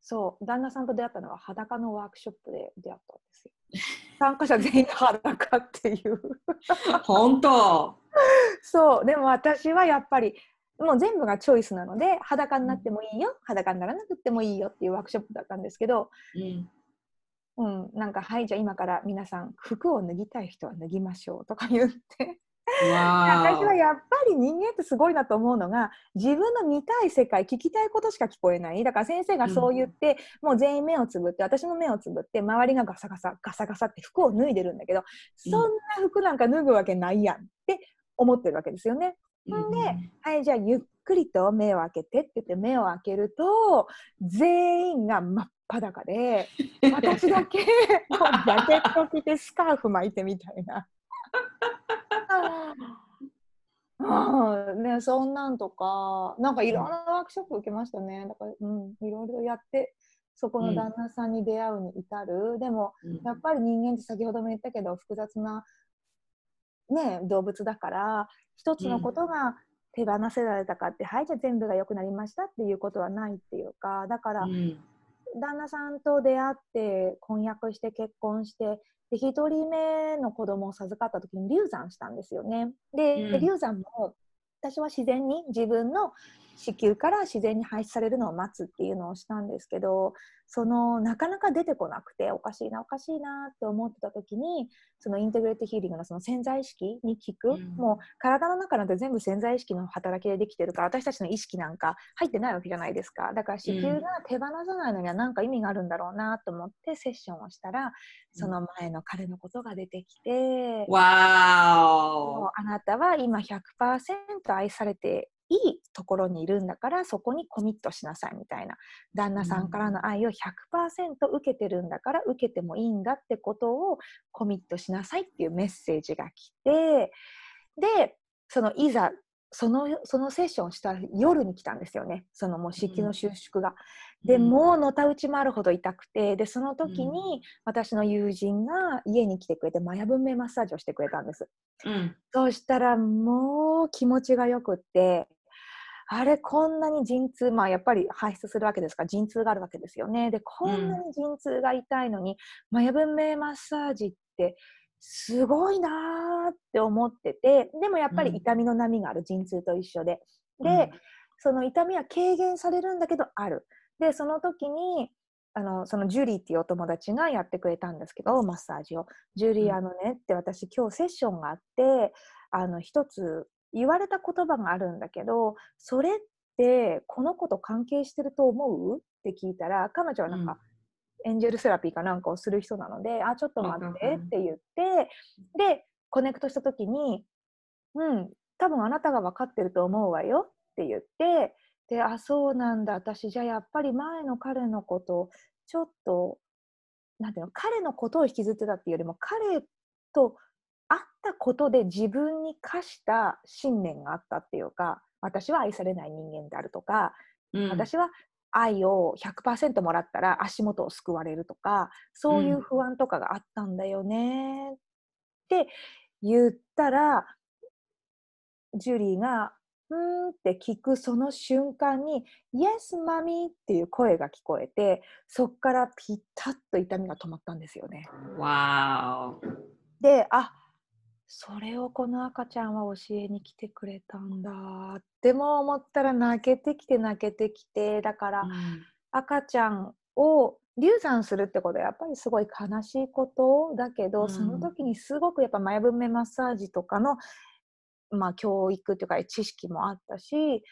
そう旦那さんと出会ったのは裸のワークショップで出会ったんですよ。参加者全員裸っていう。
本当
そうでも私はやっぱりもう全部がチョイスなので裸になってもいいよ、裸にならなくてもいいよっていうワークショップだったんですけど、
うん
うん、なんかはいじゃあ今から皆さん服を脱ぎたい人は脱ぎましょうとか言って。
わ
私はやっぱり人間ってすごいなと思うのが自分の見たい世界聞きたいことしか聞こえない。だから先生がそう言って、もう全員目をつぶって私も目をつぶって周りがガサガサガサガサって服を脱いでるんだけど、
うん。
そんな服なんか脱ぐわけないやんって思ってるわけですよね。
うん
ではいじゃあゆっくりと目を開けてって言って目を開けると全員が真っ裸で私だけ もうジャケット着てスカーフ巻いてみたいな。うんね、そんなんとか、なんかいろんなワークショップ受けましたね。だから、うん、いろいろやって、そこの旦那さんに出会うに至る。でも、
うん
やっぱり人間って先ほども言ったけど、複雑な、ね、動物だから、一つのことが手放せられたかって、はい、じゃあ全部が良くなりましたっていうことはないっていうか、だから、
うん
旦那さんと出会って婚約して結婚してで1人目の子供を授かった時に流産したんですよね。で、
うん
流産も私は自然に自分の子宮から自然に排出されるのを待つっていうのをしたんですけどそのなかなか出てこなくておかしいなおかしいなって思ってた時にそのインテグレートヒーリングのその潜在意識に効く、
うん。
もう体の中なんて全部潜在意識の働きでできてるから私たちの意識なんか入ってないわけじゃないですか。だから子宮が手放さないのには何か意味があるんだろうなと思ってセッションをしたらその前の彼のことが出てきて、
わ
もうあなたは今100%愛されていいところにいるんだからそこにコミットしなさいみたいな。旦那さんからの愛を100%受けてるんだから受けてもいいんだってことをコミットしなさいっていうメッセージが来てでそのいざそのそのセッションをした夜に来たんですよね。そのもう子宮の収縮が。でもうのたうち回るほど痛くてでその時に私の友人が家に来てくれてマヤ文明マッサージをしてくれたんです。
うん。
そうしたらもう気持ちがよくってあれこんなに陣痛まあやっぱり排出するわけですか。ら陣痛があるわけですよね。でこんなに陣痛が痛いのに、マヤ文明マッサージってすごいなーって思っててでもやっぱり痛みの波がある。陣痛と一緒で。で、その痛みは軽減されるんだけどある。で、その時に、あのそのジュリーっていうお友達がやってくれたんですけど、マッサージを。ジュリー、
うん。
あのねって私今日セッションがあって、あの一つ言われた言葉があるんだけど、それってこの子と関係してると思う？って聞いたら、彼女はなんか、エンジェルセラピーかなんかをする人なので、あ、ちょっと待ってって言って、で、コネクトした時に、うん、多分あなたが分かってると思うわよって言って、で、あ、そうなんだ、私じゃあやっぱり前の彼のこと、ちょっと、なんていうの、彼のことを引きずってたっていうよりも、彼と会ったことで自分に課した信念があったっていうか、私は愛されない人間であるとか、
うん。
私は愛を100%もらったら足元を救われるとかそういう不安とかがあったんだよね。って言ったら、ジュリーが「うん」って聞くその瞬間に「Yes, マミー」っていう声が聞こえてそっからピタッと痛みが止まったんですよね。
わ
であそれをこの赤ちゃんは教えに来てくれたんだっても思ったら泣けてきて泣けてきてだから、赤ちゃんを流産するってことはやっぱりすごい悲しいことだけど、うん、その時にすごくやっぱ前文目マッサージとかの、まあ、教育というか知識もあったし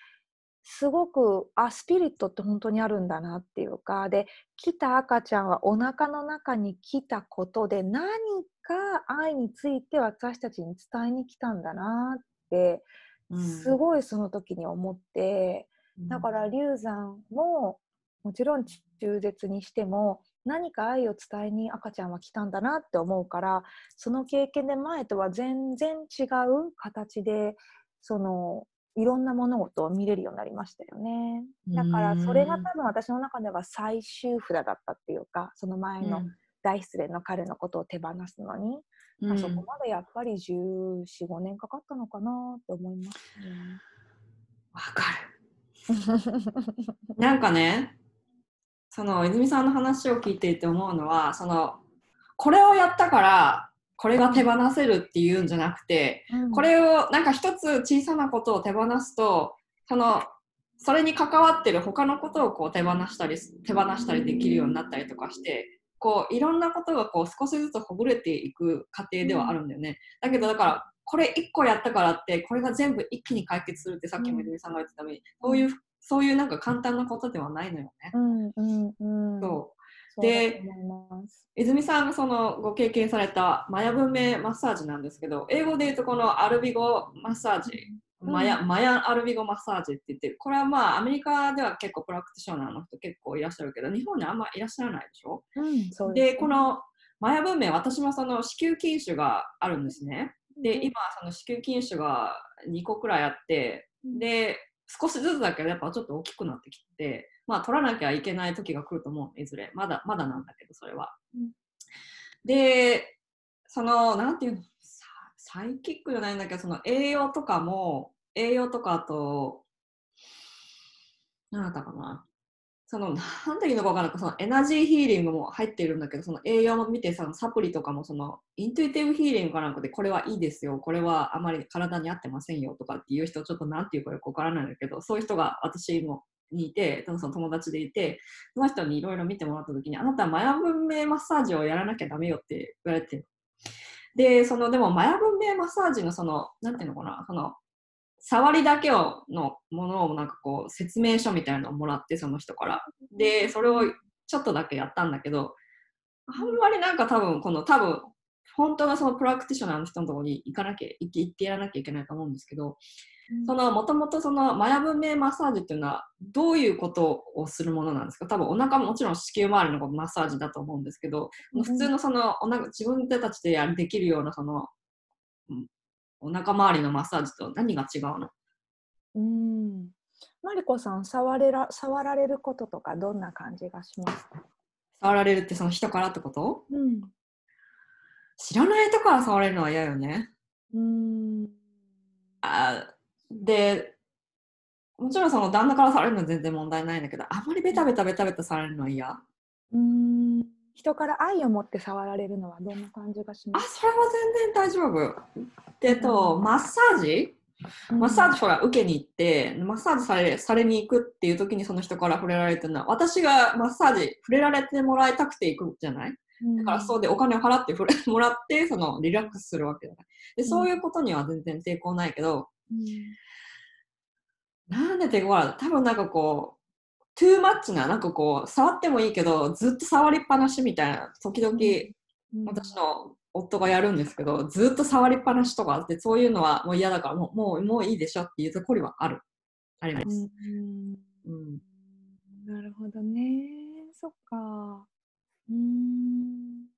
すごくあスピリットって本当にあるんだなっていうかで来た赤ちゃんはお腹の中に来たことで何か愛について私たちに伝えに来たんだなってすごいその時に思って、うん、だから流産ももちろん中絶にしても何か愛を伝えに赤ちゃんは来たんだなって思うからその経験で前とは全然違う形でそのいろんな物事を見れるようになりましたよね。だからそれが多分私の中では最終札だったっていうかその前の大失恋の彼のことを手放すのに、うん、あそこまでやっぱり1415年かかったのかなって思いますね。
わかる。なんかねその泉さんの話を聞いていて思うのはそのこれをやったからこれが手放せるっていうんじゃなくて、うん、これをなんか一つ小さなことを手放すとそのそれに関わってる他のことをこう手放したり手放したりできるようになったりとかしてこういろんなことがこう少しずつほぐれていく過程ではあるんだよね。だけどだからこれ1個やったからってこれが全部一気に解決するってさっきも泉さんが言ってたように、そういうそういうなんか簡単なことではないのよね。
うんうんうん、
そうで泉さんがそのご経験されたマヤ文明マッサージなんですけど英語で言うとこのアルビゴマッサージ、うん、マヤマヤアルビゴマッサージって言ってこれはまあアメリカでは結構プラクティショナーの人結構いらっしゃるけど日本にあんまいらっしゃらないでしょ、うん、で、ね、このマヤ文明私もその子宮筋腫があるんですね。で今その子宮筋腫が2個くらいあってで少しずつだけどやっぱちょっと大きくなってきて、まあ取らなきゃいけない時が来ると思う、いずれ。まだ、まだなんだけど、それは。うん、で、その、なんていうの、サイキックじゃないんだけど、その栄養とかも、栄養とかあと、何だったかな。その、なんていうのか分からないそのエナジーヒーリングも入っているんだけど、その栄養も見て、そのサプリとかも、その、イントゥイティブヒーリングかなんかで、これはいいですよ、これはあまり体に合ってませんよとかっていう人、ちょっとなんていうかよく分からないんだけど、そういう人が私もにいて、その友達でいて、その人にいろいろ見てもらった時に、あなたはマヤ文明マッサージをやらなきゃダメよって言われて、で、その、でもマヤ文明マッサージのその、なんていうのかな、その、触りだけをのものをなんかこう説明書みたいなのをもらってその人から。でそれをちょっとだけやったんだけどあんまりなんか多分この多分本当のそのプラクティショナーの人のところに行かなきゃ行ってやらなきゃいけないと思うんですけど、そのもともとそのマヤ文明マッサージっていうのはどういうことをするものなんですか？多分お腹ももちろん子宮周りのマッサージだと思うんですけど、うん、普通のそのお腹自分たちでやできるようなそのお腹周りのマッサージと何が違うの？
うん。マリコさん触れら触られることとかどんな感じがしますか？
触られるってその人からってこと、うん、知らない人から触れるのは嫌よね。うん。あでもちろんその旦那から触れるのは全然問題ないんだけどあんまりベタベタベタベタされるのは嫌？
うん。人から愛を持って触られるのはどんな感じがします？
あそれは全然大丈夫。で、と、マッサージ？マッサージほら受けに行ってマッサージされされに行くっていう時にその人から触れられてるのは私がマッサージ触れられてもらいたくて行くじゃない？だからそうでお金を払って触れもらってそのリラックスするわけだでそういうことには全然抵抗ないけど、うん、なんで抵抗ある多分なんかこうトゥーマッチななんかこう触ってもいいけどずっと触りっぱなしみたいな時々、私の夫がやるんですけどずっと触りっぱなしとかあってそういうのはもう嫌だからもうもうもういいでしょっていうところはある。あります、うん。
うん、なるほどね。そっか。うん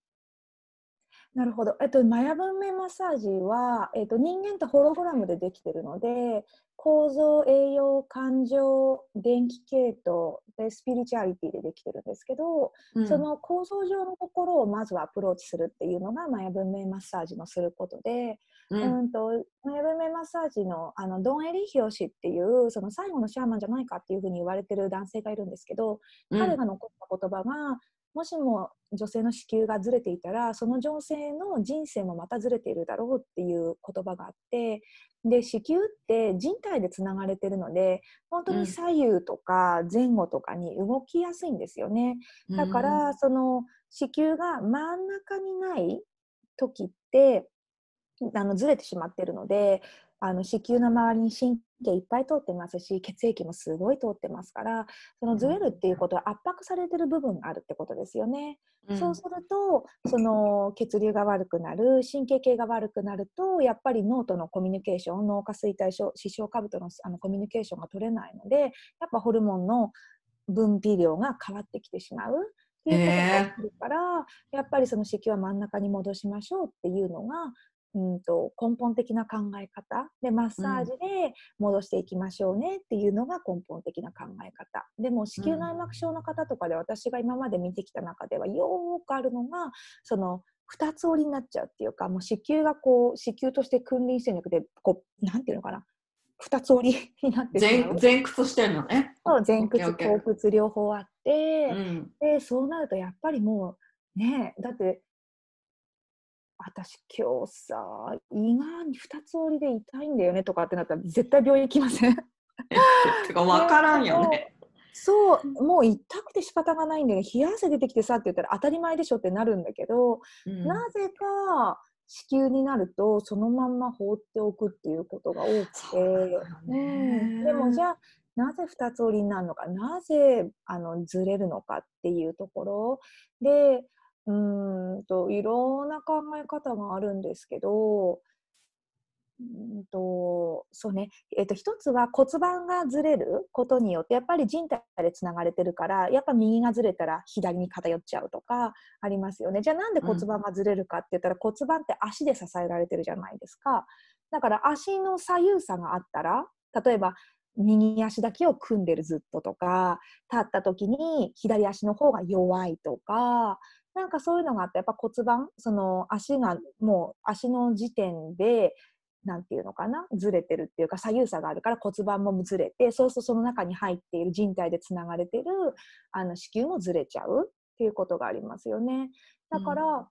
なるほど。えっと、マヤ文明マッサージは、えっと、人間ってホログラムでできてるので、構造、栄養、感情、電気系統で、スピリチュアリティでできてるんですけど、
うん。
その構造上のところをまずはアプローチするっていうのがマヤ文明マッサージのすることで、
う
うんん、とマヤ文明マッサージのあのドン・エリヒヨシっていうその最後のシャーマンじゃないかっていうふうに言われてる男性がいるんですけど、
うん。
彼が残った言葉がもしも女性の子宮がずれていたらその女性の人生もまたずれているだろうっていう言葉があってで子宮って人体でつながれてるので本当
うん
に左右とか前後とかに動きやすいんですよね。だから、その子宮が真ん中にない時ってあのずれてしまってるのであの子宮の周りに神経いっぱい通ってますし血液もすごい通ってますからそのずれるっていうことは圧迫されてる部分があるってことですよね。
うん。
そうするとその血流が悪くなる神経系が悪くなるとやっぱり脳とのコミュニケーション脳下垂体症視床下部とのあのコミュニケーションが取れないのでやっぱホルモンの分泌量が変わってきてしまうっていうことが起きるから、やっぱりその子宮は真ん中に戻しましょうっていうのが、うん、と根本的な考え方。でマッサージで戻していきましょうねっていうのが根本的な考え方。でも子宮内膜症の方とかで私が今まで見てきた中ではよーくあるのがその二つ折りになっちゃうっていうかもう子宮がこう子宮として君臨してるんじゃなくてこうなんていうのかな。二つ折りになって
前前屈してるのね。
そう前屈後屈両方あって、
うん。
でそうなるとやっぱりもうねだって私今日さ胃が二つ折りで痛いんだよねとかってなったら絶対病院行きません？
てか分からんよね。
そうもう痛くて仕方がないんだよね。冷や汗出てきてさって言ったら当たり前でしょってなるんだけど、
うん。
なぜか子宮になるとそのまんま放っておくっていうことが多くて、
ね。
うん、でもじゃあなぜ二つ折りになるのか？なぜあのずれるのかっていうところでうーんといろんな考え方があるんですけどうーんとそうね、えっと一つは骨盤がずれることによってやっぱり人体でつながれてるからやっぱ右がずれたら左に偏っちゃうとかありますよね。じゃあなんで骨盤がずれるかって言ったら、骨盤って足で支えられてるじゃないですか。だから足の左右差があったら例えば右足だけを組んでるずっととか立った時に左足の方が弱いとかなんかそういうのがあってやっぱ骨盤その足がもう足の時点でなんていうのかなずれてるっていうか左右差があるから骨盤もずれてそうするとその中に入っている人体でつながれてるあの子宮もずれちゃうっていうことがありますよね。だから、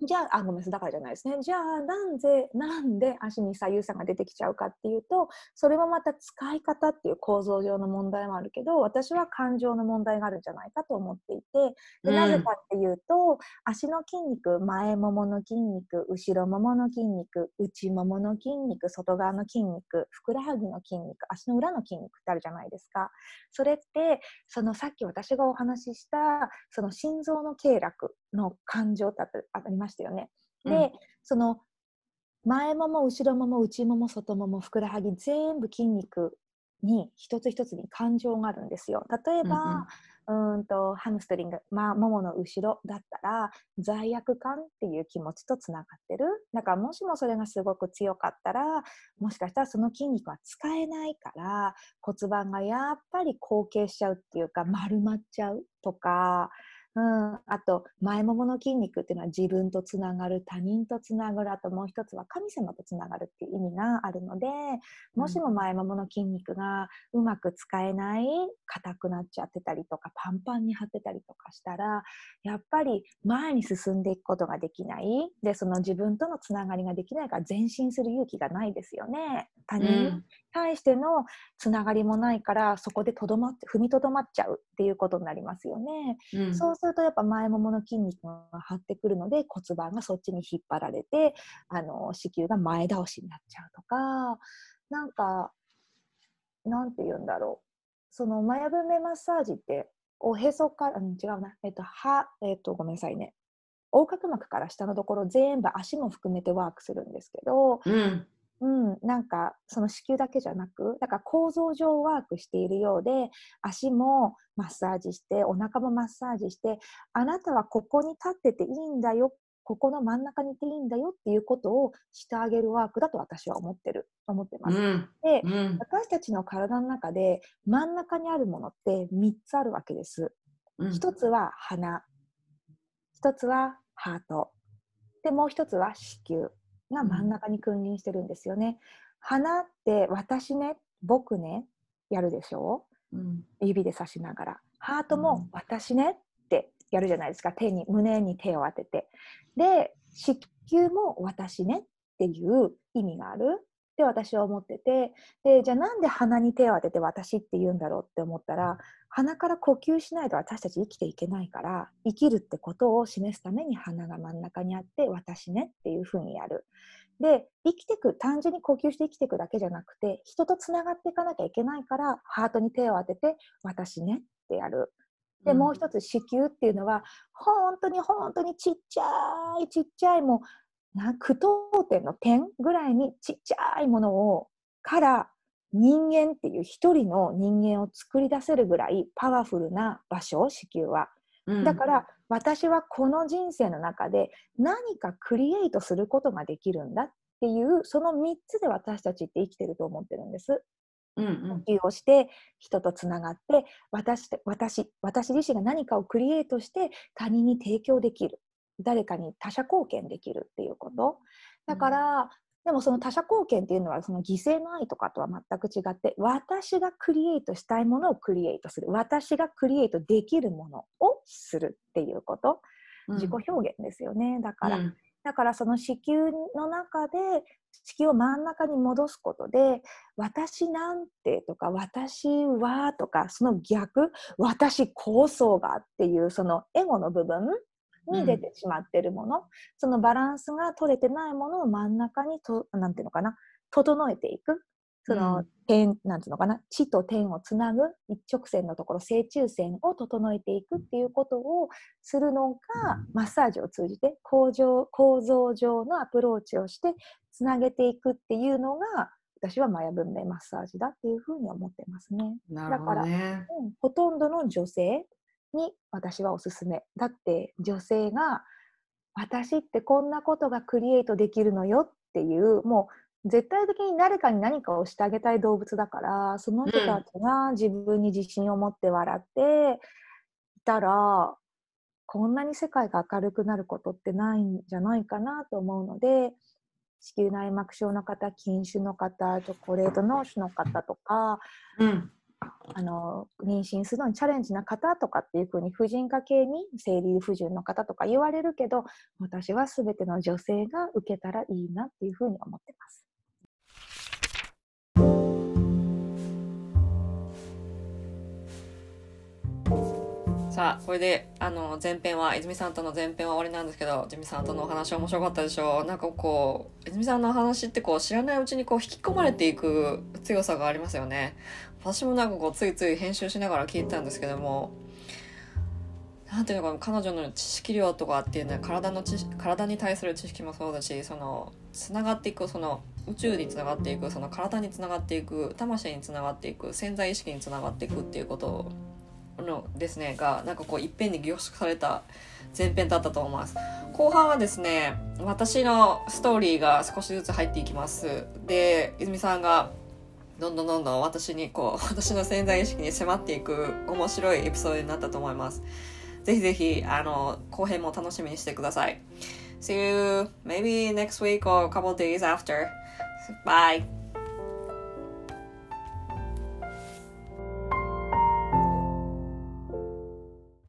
じゃああごめんなさいだからじゃないですね。じゃあなんでなんで足に左右差が出てきちゃうかっていうとそれもまた使い方っていう構造上の問題もあるけど私は感情の問題があるんじゃないかと思っていてでなぜかっていうと、足の筋肉前ももの筋肉後ろももの筋肉内ももの筋肉外側の筋肉ふくらはぎの筋肉足の裏の筋肉ってあるじゃないですか。それってそのさっき私がお話ししたその心臓の経絡の感情ってありましたよね。で、
うん
その前もも後ろもも内もも外ももふくらはぎ全部筋肉に一つ一つに感情があるんですよ。例えば、うーんとハムストリング、まあ、ももの後ろだったら罪悪感っていう気持ちとつながってるだからもしもそれがすごく強かったらもしかしたらその筋肉は使えないから骨盤がやっぱり後傾しちゃうっていうか丸まっちゃうとか、うん、あと前ももの筋肉っていうのは自分とつながる他人とつながるあともう一つは神様とつながるっていう意味があるのでもしも前ももの筋肉がうまく使えない硬くなっちゃってたりとかパンパンに張ってたりとかしたらやっぱり前に進んでいくことができない。でその自分とのつながりができないから前進する勇気がないですよね。他
う
人対してのつながりもないからそこでとどまって踏みとどまっちゃうっていうことになりますよね。
うん。
そうするとやっぱ前ももの筋肉が張ってくるので骨盤がそっちに引っ張られてあの子宮が前倒しになっちゃうとかなんかなんて言うんだろう。そのマヤ文明マッサージっておへそから、うん、違うな。えっとはえっとごめんなさいね。横隔膜から下のところ全部足も含めてワークするんですけど、
うん
うん、なんかその子宮だけじゃなくだから構造上ワークしているようで足もマッサージしてお腹もマッサージしてあなたはここに立ってていいんだよここの真ん中にいていいんだよっていうことをしてあげるワークだと私は思ってる思ってます。
うん。
で
うん。
私たちの体の中で真ん中にあるものって3つあるわけです。
うん。
一つは鼻、一つはハート、でもう一つは子宮が真ん中に君臨してるんですよね。鼻って私ね、僕ね、やるでしょ？
うん。
指で指しながら。ハートも私ねってやるじゃないですか。手に、胸に手を当てて。で、子宮も私ねっていう意味があるって私は思ってて、で、じゃあなんで鼻に手を当てて私って言うんだろうって思ったら、鼻から呼吸しないと私たち生きていけないから、生きるってことを示すために鼻が真ん中にあって、私ねっていうふうにやる。で、生きてく、単純に呼吸して生きていくだけじゃなくて、人とつながっていかなきゃいけないから、ハートに手を当てて、私ねってやる。で、もう一つ子宮っていうのは、本当に本当にちっちゃいちっちゃいもう、な句読点の点ぐらいにちっちゃいものを、から人間っていう一人の人間を作り出せるぐらいパワフルな場所、子宮は。
うん。
だから私はこの人生の中で何かクリエイトすることができるんだっていうその3つで私たちって生きてると思ってるんです。
うん。うん。
呼吸をして人とつながって私私私自身が何かをクリエイトして他人に提供できる誰かに他者貢献できるっていうこと。だから、でもその他者貢献っていうのはその犠牲の愛とかとは全く違って私がクリエイトしたいものをクリエイトする。私がクリエイトできるものをするっていうこと。自己表現ですよね。だから、
うん。
だからその子宮の中で子宮を真ん中に戻すことで私なんてとか私はとかその逆私こそがっていうそのエゴの部分に出てしまってるもの、そのバランスが取れてないものを真ん中にとなんていうのかな。整えていく。その、
うん。
点なんていうのかな。地と点をつなぐ。一直線のところ正中線を整えていくっていうことをするのがマッサージを通じて構造構造上のアプローチをしてつなげていくっていうのが私はマヤ文明マッサージだっていうふうに思ってますね。
なるほどね。
うん、ほとんどの女性に私はおすすめ。だって女性が私ってこんなことがクリエイトできるのよっていうもう絶対的に誰かに何かをしてあげたい動物だからその人たちが自分に自信を持って笑っていたら、こんなに世界が明るくなることってないんじゃないかなと思うので子宮内膜症の方筋腫の方チョコレート脳腫の方とか
うん。
あの妊娠するのにチャレンジな方とかっていうふうに婦人科系に生理不順の方とか言われるけど私は全ての女性が受けたらいいなっていうふうに思ってます。
さあこれであの前編は泉さんとの前編は終わりなんですけど泉さんとのお話面白かったでしょうなんかこう泉さんのお話ってこう知らないうちにこう引き込まれていく強さがありますよね私もなんかこうついつい編集しながら聞いてたんですけどもなんていうのか彼女の知識量とかっていうのは体の知体に対する知識もそうだしそのつながっていくその宇宙につながっていくその体につながっていく魂につながっていく潜在意識につながっていくっていうことのですねがなんかこういっぺんに凝縮された前編だったと思います。後半はですね私のストーリーが少しずつ入っていきます。で泉さんがどんどんどんどん私にこう 私の潜在意識に迫っていく面白いエピソードになったと思います。ぜひぜひあの後編も楽しみにしてください。See you maybe next week or a couple days after. Bye.